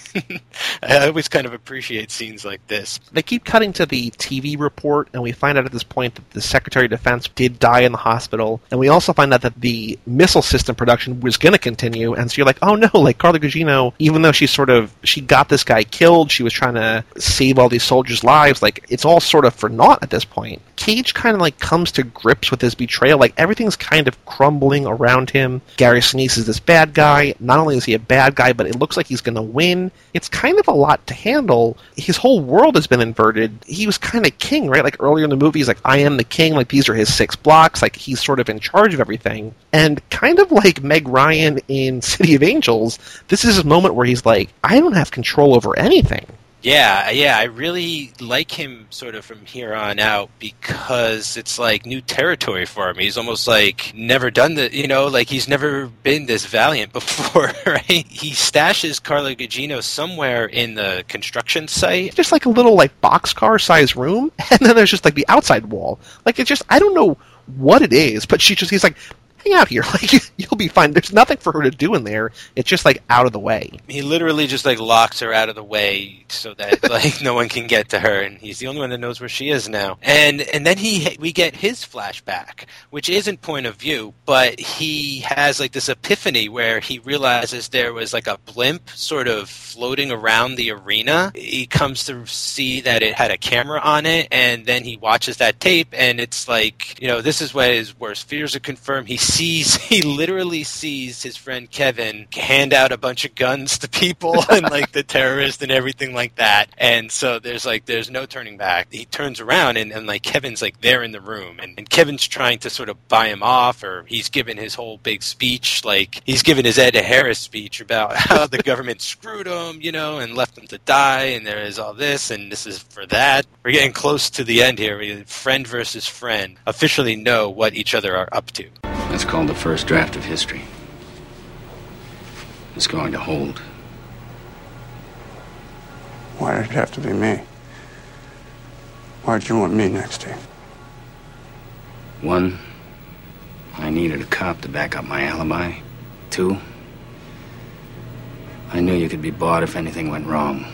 I always kind of appreciate scenes like this. They keep cutting to the TV report, and we find out at this point that the Secretary of Defense did die in the hospital, and we also find out that the missile system production was going to continue. And so you're like, oh no, like Carla Gugino, even though she sort of she got this guy killed, she was trying to save all these soldiers' lives. Like it's all sort of for naught at this point. Cage kind of like comes to grips with his betrayal. Like everything's kind of crumbling around him. Gary Sinise is this bad guy. Not only is he a bad guy, but it looks like he's going to win. It's kind of a lot to handle. His whole world has been inverted. He was kind of king, right? Like earlier in the movie, he's like, I am the king. Like these are his six blocks. Like he's sort of in charge of everything. And kind of like Meg Ryan in City of Angels, this is a moment where he's like, I don't have control over anything. Yeah, yeah, I really like him sort of from here on out because it's like new territory for him. He's almost like never done the, you know, like he's never been this valiant before, right? He stashes Carla Gugino somewhere in the construction site. Just like a little like boxcar size room, and then there's just like the outside wall. Like it's just I don't know what it is, but she just he's like, hang out here, like you'll be fine. There's nothing for her to do in there. It's just like out of the way. He literally just like locks her out of the way so that like no one can get to her, and he's the only one that knows where she is now. And and then he we get his flashback, which isn't point of view, but he has like this epiphany where he realizes there was like a blimp sort of floating around the arena. He comes to see that it had a camera on it, and then he watches that tape, and it's like you know this is what his worst fears are confirmed. He sees he literally sees his friend Kevin hand out a bunch of guns to people and like the terrorists and everything like that. And so there's like there's no turning back. He turns around and, and like Kevin's like there in the room and, and Kevin's trying to sort of buy him off or he's given his whole big speech like he's given his Ed Harris speech about how the government screwed him, you know, and left him to die and there is all this and this is for that. We're getting close to the end here. Friend versus friend officially know what each other are up to. That's called the first draft of history. It's going to hold. Why did it have to be me? Why'd you want me next to you? One, I needed a cop to back up my alibi. Two, I knew you could be bought if anything went wrong.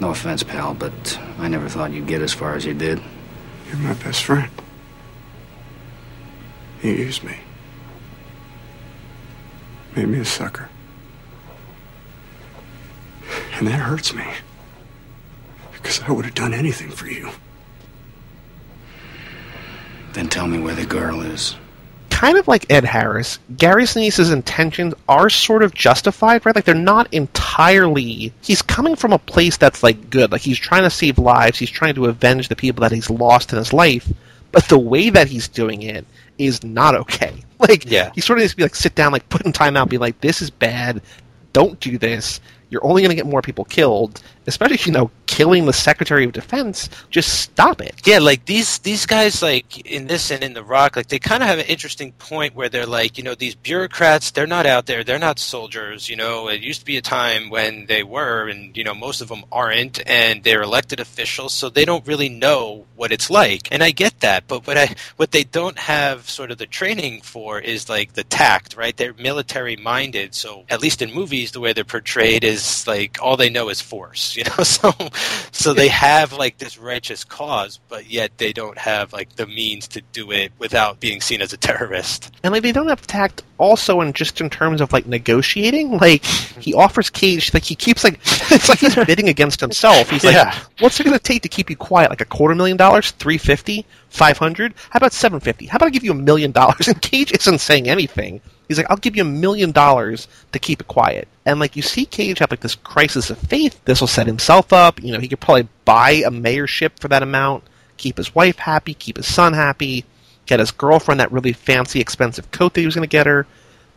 No offense, pal, but I never thought you'd get as far as you did. You're my best friend. You used me. Made me a sucker. And that hurts me. Because I would have done anything for you. Then tell me where the girl is. Kind of like Ed Harris, Gary Sinise's intentions are sort of justified, right? Like they're not entirely. He's coming from a place that's like good. Like he's trying to save lives. He's trying to avenge the people that he's lost in his life. But the way that he's doing it is not okay. Like Yeah. he sort of needs to be like sit down, like put in time out, be like, this is bad. Don't do this. You're only going to get more people killed. Especially you know killing the Secretary of Defense, just stop it. Yeah, like these these guys, like in this and in The Rock, like they kind of have an interesting point where they're like, you know, these bureaucrats, they're not out there, they're not soldiers. You know, it used to be a time when they were, and you know, most of them aren't, and they're elected officials, so they don't really know what it's like. And I get that, but what I what they don't have sort of the training for is like the tact, right? They're military minded, so at least in movies, the way they're portrayed is like all they know is force, you know. So so they have like this righteous cause, but yet they don't have like the means to do it without being seen as a terrorist. And like they don't have tact also in just in terms of like negotiating. Like he offers Cage like he keeps like it's like he's bidding against himself. He's like, Yeah. what's it gonna take to keep you quiet? Like a quarter million dollars? Three fifty? Five hundred? How about seven fifty? How about I give you a million dollars? And Cage isn't saying anything. He's like, I'll give you a million dollars to keep it quiet. And like you see Cage have like this crisis of faith. This will set himself up. You know, he could probably buy a mayorship for that amount, keep his wife happy, keep his son happy, get his girlfriend that really fancy, expensive coat that he was going to get her.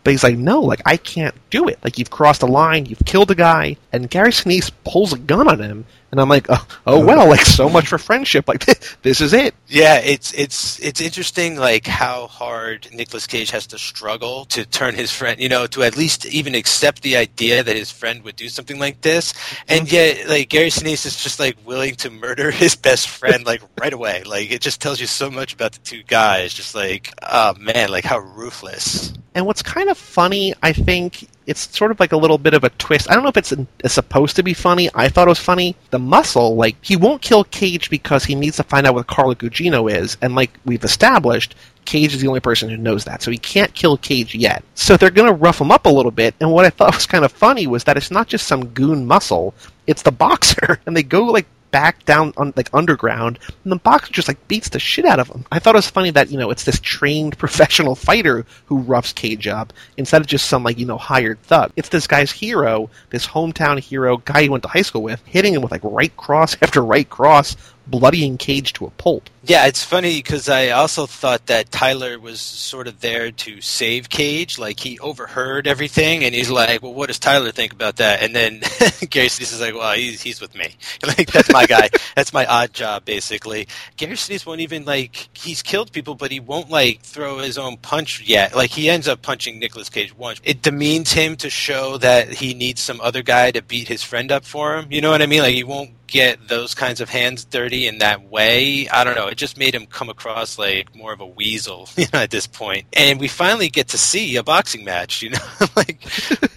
But he's like, no, like I can't do it. Like you've crossed a line, you've killed a guy, and Gary Sinise pulls a gun on him, and I'm like, oh, oh well, like so much for friendship. Like this is it. Yeah, it's it's it's interesting like how hard Nicolas Cage has to struggle to turn his friend, you know, to at least even accept the idea that his friend would do something like this. And mm-hmm. yet like Gary Sinise is just like willing to murder his best friend like right away. Like it just tells you so much about the two guys. Just like, oh man, like how ruthless. And what's kind of funny, I think, it's sort of like a little bit of a twist. I don't know if it's, it's supposed to be funny. I thought it was funny. The muscle, like, he won't kill Cage because he needs to find out what Carla Gugino is. And like we've established, Cage is the only person who knows that. So he can't kill Cage yet. So they're going to rough him up a little bit. And what I thought was kind of funny was that it's not just some goon muscle, it's the boxer. And they go, like, back down on like underground and the boxer just like beats the shit out of him. I thought it was funny that, you know, it's this trained professional fighter who roughs Cage up instead of just some like, you know, hired thug. It's this guy's hero, this hometown hero, guy he went to high school with, hitting him with like right cross after right cross, bloodying Cage to a pulp. Yeah, it's funny because I also thought that Tyler was sort of there to save Cage. Like he overheard everything, and he's like, "Well, what does Tyler think about that?" And then Gary Sinise is like, "Well, he's he's with me. like that's my guy. that's my odd job, basically." Gary Sinise won't even like he's killed people, but he won't like throw his own punch yet. Like he ends up punching Nicolas Cage once. It demeans him to show that he needs some other guy to beat his friend up for him. You know what I mean? Like he won't get those kinds of hands dirty in that way. I don't know. It just made him come across like more of a weasel you know, at this point. And we finally get to see a boxing match. You know, like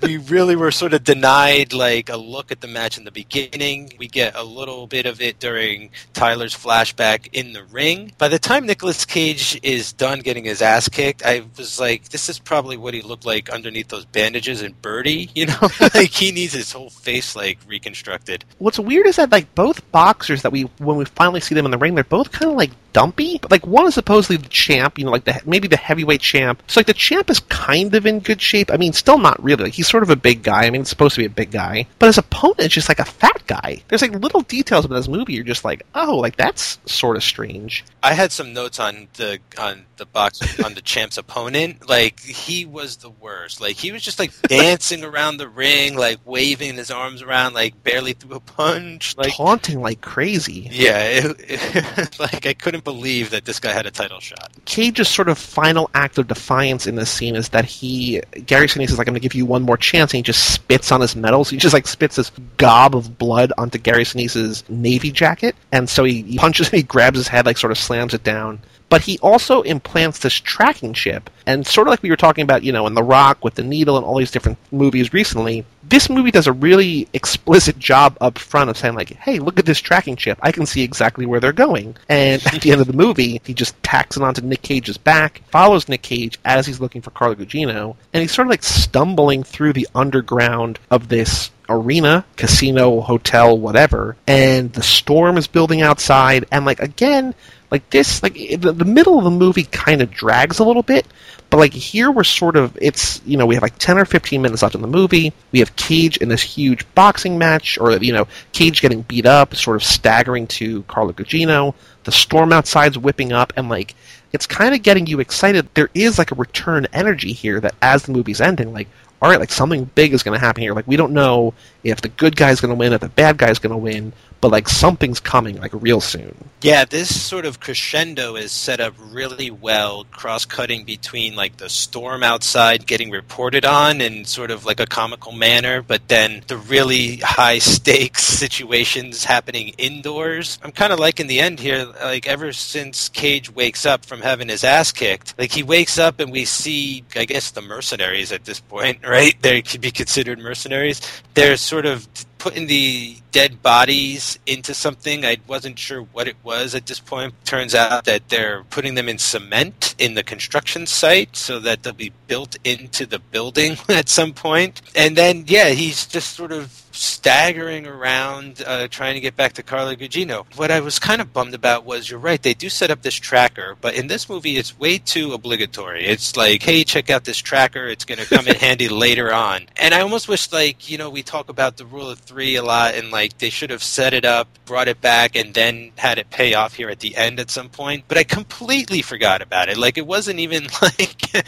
we really were sort of denied like a look at the match in the beginning. We get a little bit of it during Tyler's flashback in the ring. By the time Nicolas Cage is done getting his ass kicked, I was like, this is probably what he looked like underneath those bandages in Birdy. You know, like he needs his whole face like reconstructed. What's weird is that like both boxers that we when we finally see them in the ring, they're both kind of like dumpy. But like one is supposedly the champ, you know, like the maybe the heavyweight champ. So like the champ is kind of in good shape. I mean, still not really. Like, he's sort of a big guy. I mean, it's supposed to be a big guy, but his opponent is just like a fat guy. There's like little details about this movie. You're just like, oh, like that's sort of strange. I had some notes on the on the box on the champ's opponent. Like he was the worst. Like he was just like dancing around the ring, like waving his arms around, like barely threw a punch, like taunting like crazy. Yeah, it, it, like I couldn't believe that this guy had a title shot. Cage's sort of final act of defiance in this scene is that he Gary Sinise is like, "I'm to give you one more chance," and he just spits on his medals. He just like spits this gob of blood onto Gary Sinise's navy jacket, and so he, he punches him. He grabs his head, like sort of slams it down. But he also implants this tracking chip, and sort of like we were talking about, you know, in The Rock with the needle and all these different movies recently. This movie does a really explicit job up front of saying like, "Hey, look at this tracking chip. I can see exactly where they're going." And at the end of the movie, he just tacks it onto Nick Cage's back, follows Nick Cage as he's looking for Carla Gugino, and he's sort of like stumbling through the underground of this arena, casino, hotel, whatever, and the storm is building outside, and like again, like this, like the, the middle of the movie kind of drags a little bit, but like here we're sort of it's you know we have like ten or fifteen minutes left in the movie. We have Cage in this huge boxing match, or you know Cage getting beat up, sort of staggering to Carla Gugino. The storm outside's whipping up, and like it's kind of getting you excited. There is like a return energy here that as the movie's ending, like all right, like something big is going to happen here. Like we don't know if the good guy's going to win, if the bad guy's going to win, but like something's coming like real soon. Yeah, this sort of crescendo is set up really well, cross cutting between like the storm outside getting reported on in sort of like a comical manner, but then the really high stakes situations happening indoors. I'm kind of liking the end here. Like ever since Cage wakes up from having his ass kicked, like he wakes up and we see, I guess, the mercenaries at this point, right? They could be considered mercenaries. They're sort of putting the dead bodies into something. I wasn't sure what it was at this point. Turns out that they're putting them in cement in the construction site so that they'll be built into the building at some point. And then, yeah, he's just sort of staggering around uh, trying to get back to Carla Gugino. What I was kind of bummed about was you're right, they do set up this tracker, but in this movie it's way too obligatory. It's like, hey, check out this tracker, it's going to come in handy later on. And I almost wish, like, you know, we talk about the rule of three a lot, and like they should have set it up, brought it back, and then had it pay off here at the end at some point. But I completely forgot about it. Like, it wasn't even like,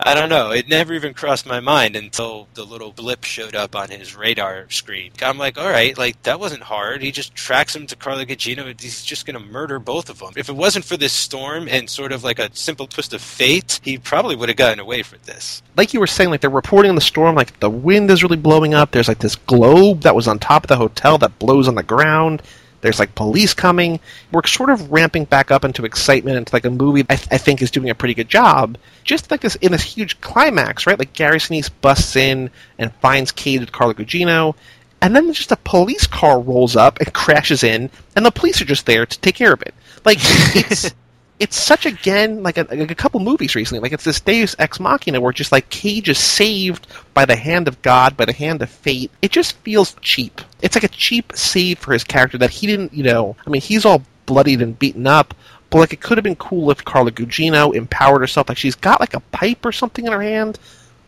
I don't know, it never even crossed my mind until the little blip showed up on his radar screen. I'm like, all right, like that wasn't hard. He just tracks him to Carla Gugino. He's just going to murder both of them. If it wasn't for this storm and sort of like a simple twist of fate, he probably would have gotten away with this. Like you were saying, like they're reporting on the storm, like the wind is really blowing up. There's like this globe that was on top of the hotel that blows on the ground. There's like police coming. We're sort of ramping back up into excitement into like a movie I, th- I think is doing a pretty good job. Just like this in this huge climax, right? Like Gary Sinise busts in and finds Cage with Carla Gugino, and then just a police car rolls up and crashes in, and the police are just there to take care of it. Like it's it's such again like a, like a couple movies recently. Like it's this Deus Ex Machina where just like Cage is saved by the hand of God, by the hand of fate. It just feels cheap. It's like a cheap save for his character that he didn't, you know. I mean, he's all bloodied and beaten up. But like, it could have been cool if Carla Gugino empowered herself. Like, she's got like a pipe or something in her hand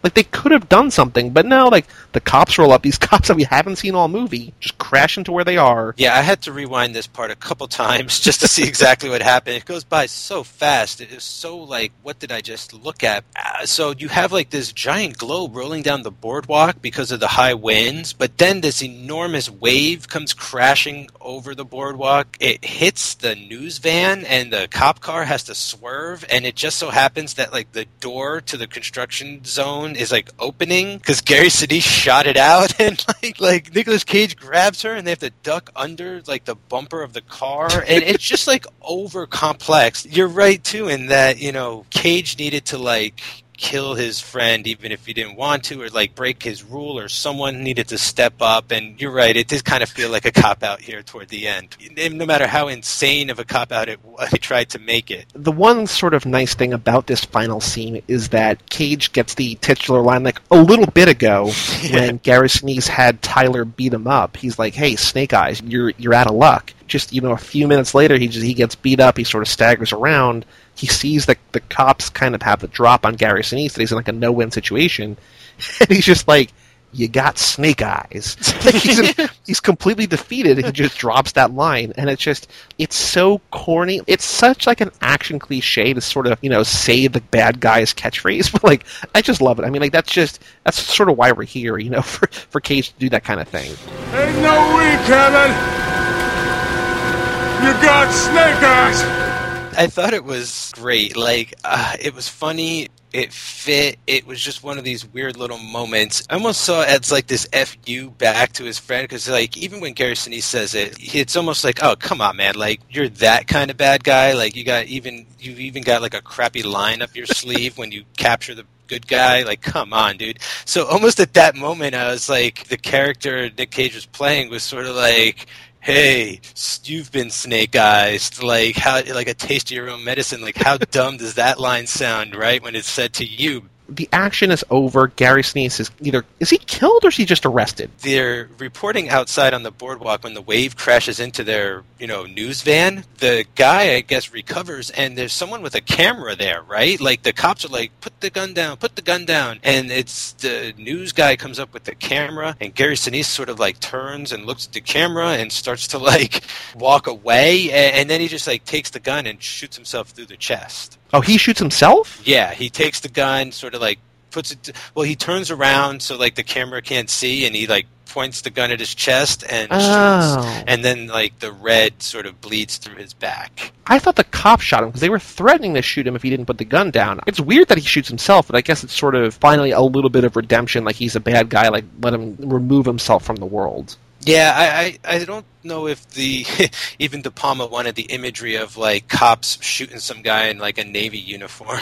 like they could have done something, but no, like the cops roll up. These cops that we haven't seen all movie just crash into where they are. Yeah, I had to rewind this part a couple times just to see exactly what happened. It goes by so fast. It is so like, what did I just look at? Uh, so you have like this giant globe rolling down the boardwalk because of the high winds, but then this enormous wave comes crashing over the boardwalk. It hits the news van, and the cop car has to swerve. And it just so happens that like the door to the construction zone is like opening because Gary Sinise shot it out, and like like Nicolas Cage grabs her, and they have to duck under like the bumper of the car, and it's just like over complex. You're right too in that you know Cage needed to like kill his friend even if he didn't want to or like break his rule or someone needed to step up. And you're right it did kind of feel like a cop out here toward the end. No matter how insane of a cop out it they tried to make it. The one sort of nice thing about this final scene is that cage gets the titular line like a little bit ago when Gary Sinise had Tyler beat him up. He's like hey snake eyes you're you're out of luck. Just you know a few minutes later he just he gets beat up. He sort of staggers around he sees that the cops kind of have the drop on Gary Sinise that he's in like a no-win situation, and he's just like, "You got snake eyes." like he's in, he's completely defeated. He just drops that line, and it's just it's so corny. It's such like an action cliche to sort of you know say the bad guy's catchphrase, but like I just love it. I mean, like that's just that's sort of why we're here, you know, for for Cage to do that kind of thing. Ain't no way, Kevin. You got snake eyes. I thought it was great. Like, uh, it was funny. It fit. It was just one of these weird little moments. I almost saw it as like this fu back to his friend because, like, even when Gary Sinise says it, it's almost like, "Oh, come on, man! Like, you're that kind of bad guy. Like, you got even you've even got like a crappy line up your sleeve when you capture the good guy. Like, come on, dude. So almost at that moment, I was like, the character Nick Cage was playing was sort of like, hey, you've been snake eyes. Like how, like a taste of your own medicine. Like how dumb does that line sound, right? When it's said to you, the action is over. Gary Sinise is either is he killed or is he just arrested? They're reporting outside on the boardwalk when the wave crashes into their you know news van. The guy I guess recovers and there's someone with a camera there, right? Like the cops are like, put the gun down, put the gun down, and it's the news guy comes up with the camera and Gary Sinise sort of like turns and looks at the camera and starts to like walk away and, and then he just like takes the gun and shoots himself through the chest. Oh, he shoots himself? Yeah, he takes the gun, sort of like puts it. Well, he turns around so like the camera can't see, and he like points the gun at his chest and Oh. shoots, and then like the red sort of bleeds through his back. I thought the cop shot him because they were threatening to shoot him if he didn't put the gun down. It's weird that he shoots himself, but I guess it's sort of finally a little bit of redemption. Like he's a bad guy. Like let him remove himself from the world. Yeah, I, I, I don't know if the even De Palma wanted the imagery of like cops shooting some guy in like a navy uniform,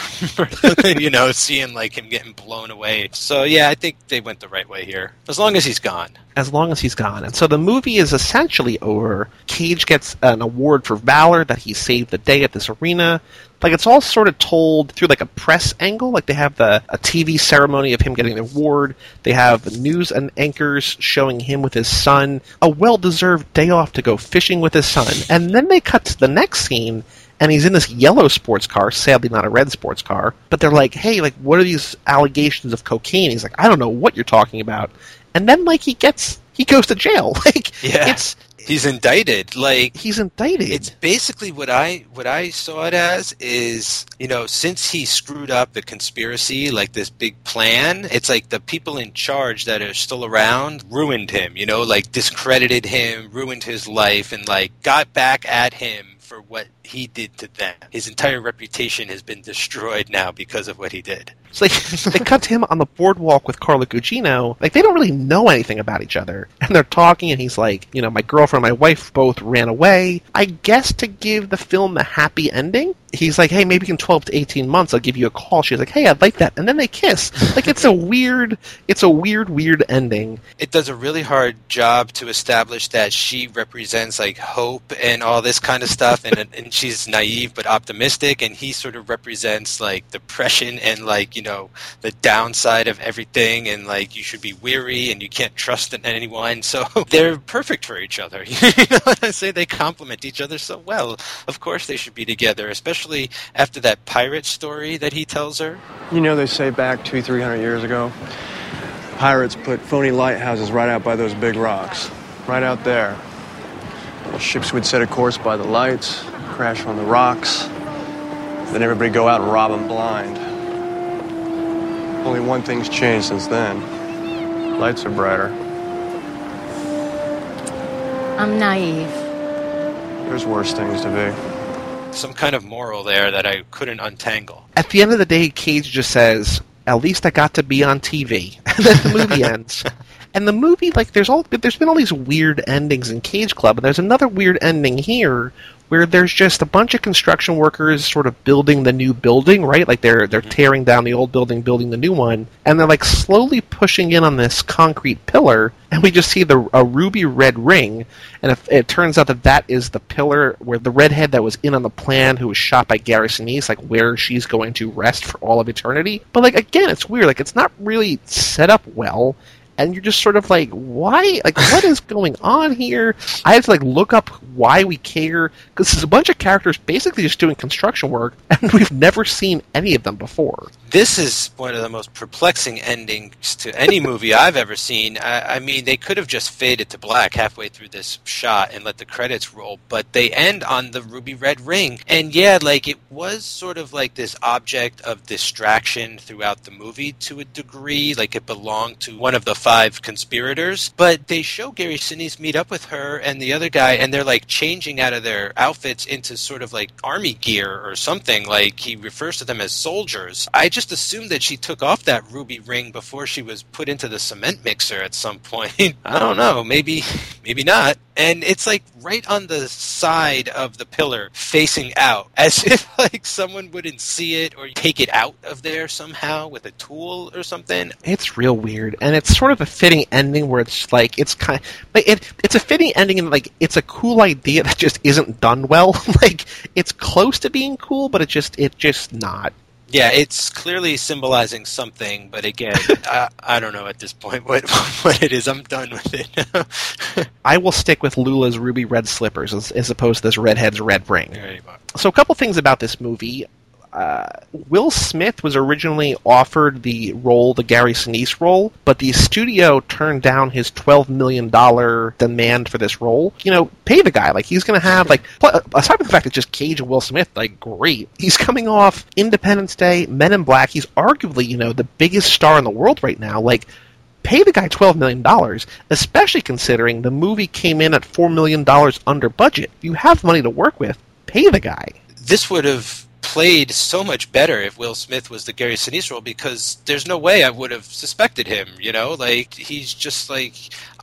you know, seeing like him getting blown away. So yeah, I think they went the right way here, as long as he's gone. as long as he's gone. And so the movie is essentially over. Cage gets an award for valor that he saved the day at this arena. Like it's all sort of told through like a press angle. Like they have the a TV ceremony of him getting the award. They have news and anchors showing him with his son, a well-deserved day off to go fishing with his son. And then they cut to the next scene and he's in this yellow sports car, sadly not a red sports car. But they're like, "Hey, like what are these allegations of cocaine?" He's like, "I don't know what you're talking about." And then like he gets he goes to jail. Like Yeah, it's he's indicted. Like he's indicted. It's basically what I what I saw it as is you know since he screwed up the conspiracy like this big plan it's like the people in charge that are still around ruined him you know like discredited him ruined his life and like got back at him for what he did to them his entire reputation has been destroyed now because of what he did It's like they cut to him on the boardwalk with Carla Gugino. Like they don't really know anything about each other, and they're talking, and he's like, you know, my girlfriend, and my wife both ran away. I guess to give the film a happy ending, he's like, hey, maybe in twelve to eighteen months, I'll give you a call. She's like, hey, I'd like that, and then they kiss. Like it's a weird, it's a weird, weird ending. it does a really hard job to establish that she represents like hope and all this kind of stuff and and she's naive but optimistic and he sort of represents like depression and like you know the downside of everything and like you should be weary and you can't trust anyone. So they're perfect for each other. You know I say? They complement each other so well. Of course they should be together especially after that pirate story that he tells her. You know, they say back two, three hundred years ago, pirates put phony lighthouses right out by those big rocks, right out there. Ships would set a course by the lights, crash on the rocks, then everybody go out and rob them blind. Only one thing's changed since then. Lights are brighter. I'm naive. There's worse things to be. some kind of moral there that I couldn't untangle At the end of the day, Cage just says, "At least I got to be on TV," and then the movie ends. And the movie, like, there's all there's been all these weird endings in Cage Club, and there's another weird ending here where there's just a bunch of construction workers sort of building the new building, right? Like they're they're mm-hmm. tearing down the old building, building the new one, and they're like slowly pushing in on this concrete pillar, and we just see the a ruby red ring, and if it turns out that that is the pillar where the redhead that was in on the plan, who was shot by Gary Sinise, like where she's going to rest for all of eternity. But like again, it's weird. Like it's not really set up well and you're just sort of like, why? Like, what is going on here? I had to like look up why we care because there's a bunch of characters basically just doing construction work, and we've never seen any of them before. This is one of the most perplexing endings to any movie I've ever seen. I, I mean, they could have just faded to black halfway through this shot and let the credits roll, but they end on the ruby red ring. And yeah, like it was sort of like this object of distraction throughout the movie to a degree, like it belonged to one of the five conspirators. But they show Gary Sinise meet up with her and the other guy, and they're like changing out of their outfits into sort of like army gear or something. Like he refers to them as soldiers. I just assumed that she took off that ruby ring before she was put into the cement mixer at some point. I don't know. Maybe, maybe not. And it's like right on the side of the pillar, facing out, as if like someone wouldn't see it or take it out of there somehow with a tool or something. It's real weird, and it's sort of a fitting ending where it's like it's kind, of, like it. It's a fitting ending, and like it's a cool idea that just isn't done well. like it's close to being cool, but it just it just not. Yeah, it's clearly symbolizing something, but again, I, I don't know at this point what what it is. I'm done with it. I will stick with Lula's ruby red slippers as, as opposed to this redhead's red ring. There you are. So, a couple things about this movie. Uh, Will Smith was originally offered the role, the Gary Sinise role, but the studio turned down his twelve million dollar demand for this role. You know, pay the guy. Like he's going to have like aside from the fact that just Cage and Will Smith, like great. He's coming off Independence Day, Men in Black. He's arguably you know the biggest star in the world right now. Like pay the guy $12 million, especially considering the movie came in at $4 million under budget. You have money to work with, pay the guy. This would have played so much better if Will Smith was the Gary Sinise role because there's no way I would have suspected him, you know? Like, he's just like,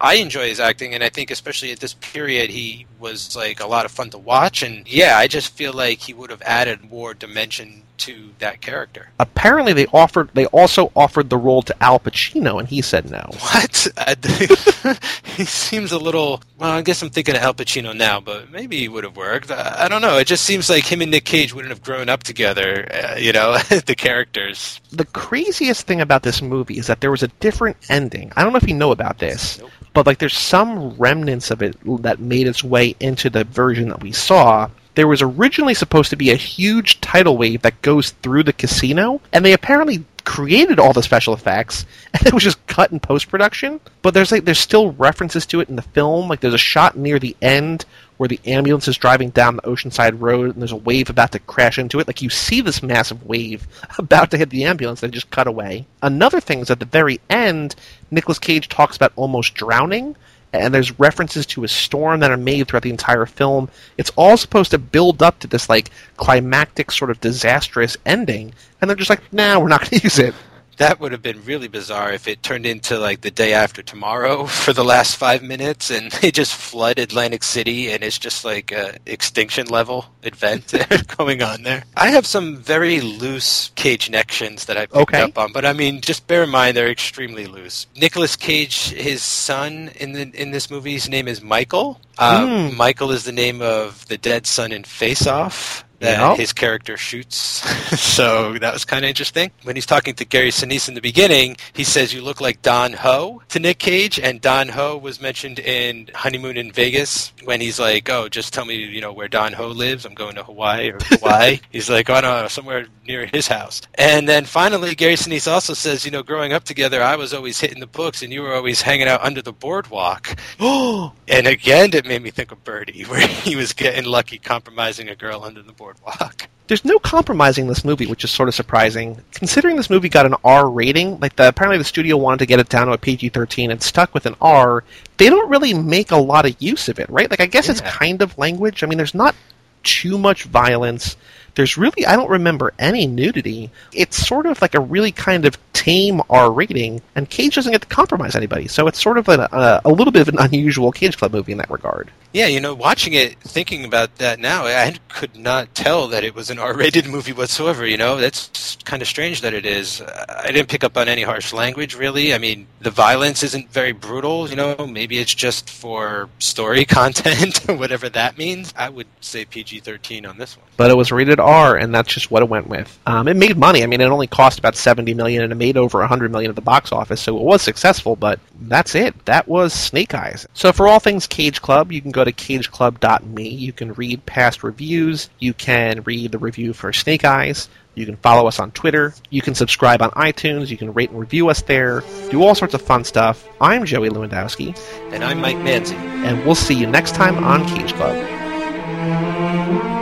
I enjoy his acting, and I think especially at this period, he was like a lot of fun to watch. And yeah, I just feel like he would have added more dimension to that character. Apparently, they offered. They also offered the role to Al Pacino, and he said no. What? he seems a little. Well, I guess I'm thinking of Al Pacino now, but maybe he would have worked. I, I don't know. It just seems like him and Nick Cage wouldn't have grown up together. Uh, you know, the characters. The craziest thing about this movie is that there was a different ending. I don't know if you know about this. Nope. But like, there's some remnants of it that made its way into the version that we saw there was originally supposed to be a huge tidal wave that goes through the casino, and they apparently created all the special effects, and it was just cut in post production. But there's like there's still references to it in the film. Like there's a shot near the end where the ambulance is driving down the Oceanside Road, and there's a wave about to crash into it. Like you see this massive wave about to hit the ambulance, and just cut away. Another thing is at the very end, Nicolas Cage talks about almost drowning and there's references to a storm that are made throughout the entire film. It's all supposed to build up to this like climactic sort of disastrous ending, and they're just like, "Nah, we're not going to use it." That would have been really bizarre if it turned into like the day after tomorrow for the last five minutes and they just flood Atlantic City and it's just like a extinction level event going on there. I have some very loose Cage connections that I picked okay. up on, but I mean, just bear in mind they're extremely loose. Nicolas Cage, his son in the in this movie, his name is Michael. Uh, mm. Michael is the name of the dead son in Face Off that yep. his character shoots. so that was kind of interesting. When he's talking to Gary Sinise in the beginning, he says, You look like Don Ho to Nick Cage. And Don Ho was mentioned in Honeymoon in Vegas when he's like, Oh, just tell me, you know, where Don Ho lives. I'm going to Hawaii or Hawaii. he's like, Oh, no, somewhere near his house. And then finally, Gary Sinise also says, You know, growing up together, I was always hitting the books and you were always hanging out under the boardwalk. and again, it made me think of Birdy, where he was getting lucky compromising a girl under the boardwalk boardwalk. There's no compromising this movie, which is sort of surprising. Considering this movie got an R rating, like the, apparently the studio wanted to get it down to a PG-13 and stuck with an R. They don't really make a lot of use of it, right? Like I guess yeah. it's kind of language. I mean, there's not too much violence. There's really, I don't remember any nudity. It's sort of like a really kind of tame R rating, and Cage doesn't get to compromise anybody. So it's sort of a, uh, a little bit of an unusual Cage Club movie in that regard. Yeah, you know, watching it, thinking about that now, I could not tell that it was an R-rated movie whatsoever. You know, that's kind of strange that it is. I didn't pick up on any harsh language, really. I mean, the violence isn't very brutal. You know, maybe it's just for story content, whatever that means. I would say PG-13 on this one. But it was rated R, and that's just what it went with. Um, it made money. I mean, it only cost about seventy million, and it made over hundred million at the box office, so it was successful. But that's it. That was Snake Eyes. So for all things Cage Club, you can go to cageclub.me. You can read past reviews. You can read the review for Snake Eyes. You can follow us on Twitter. You can subscribe on iTunes. You can rate and review us there. Do all sorts of fun stuff. I'm Joey Lewandowski. And I'm Mike Manzi. And we'll see you next time on Cage Club.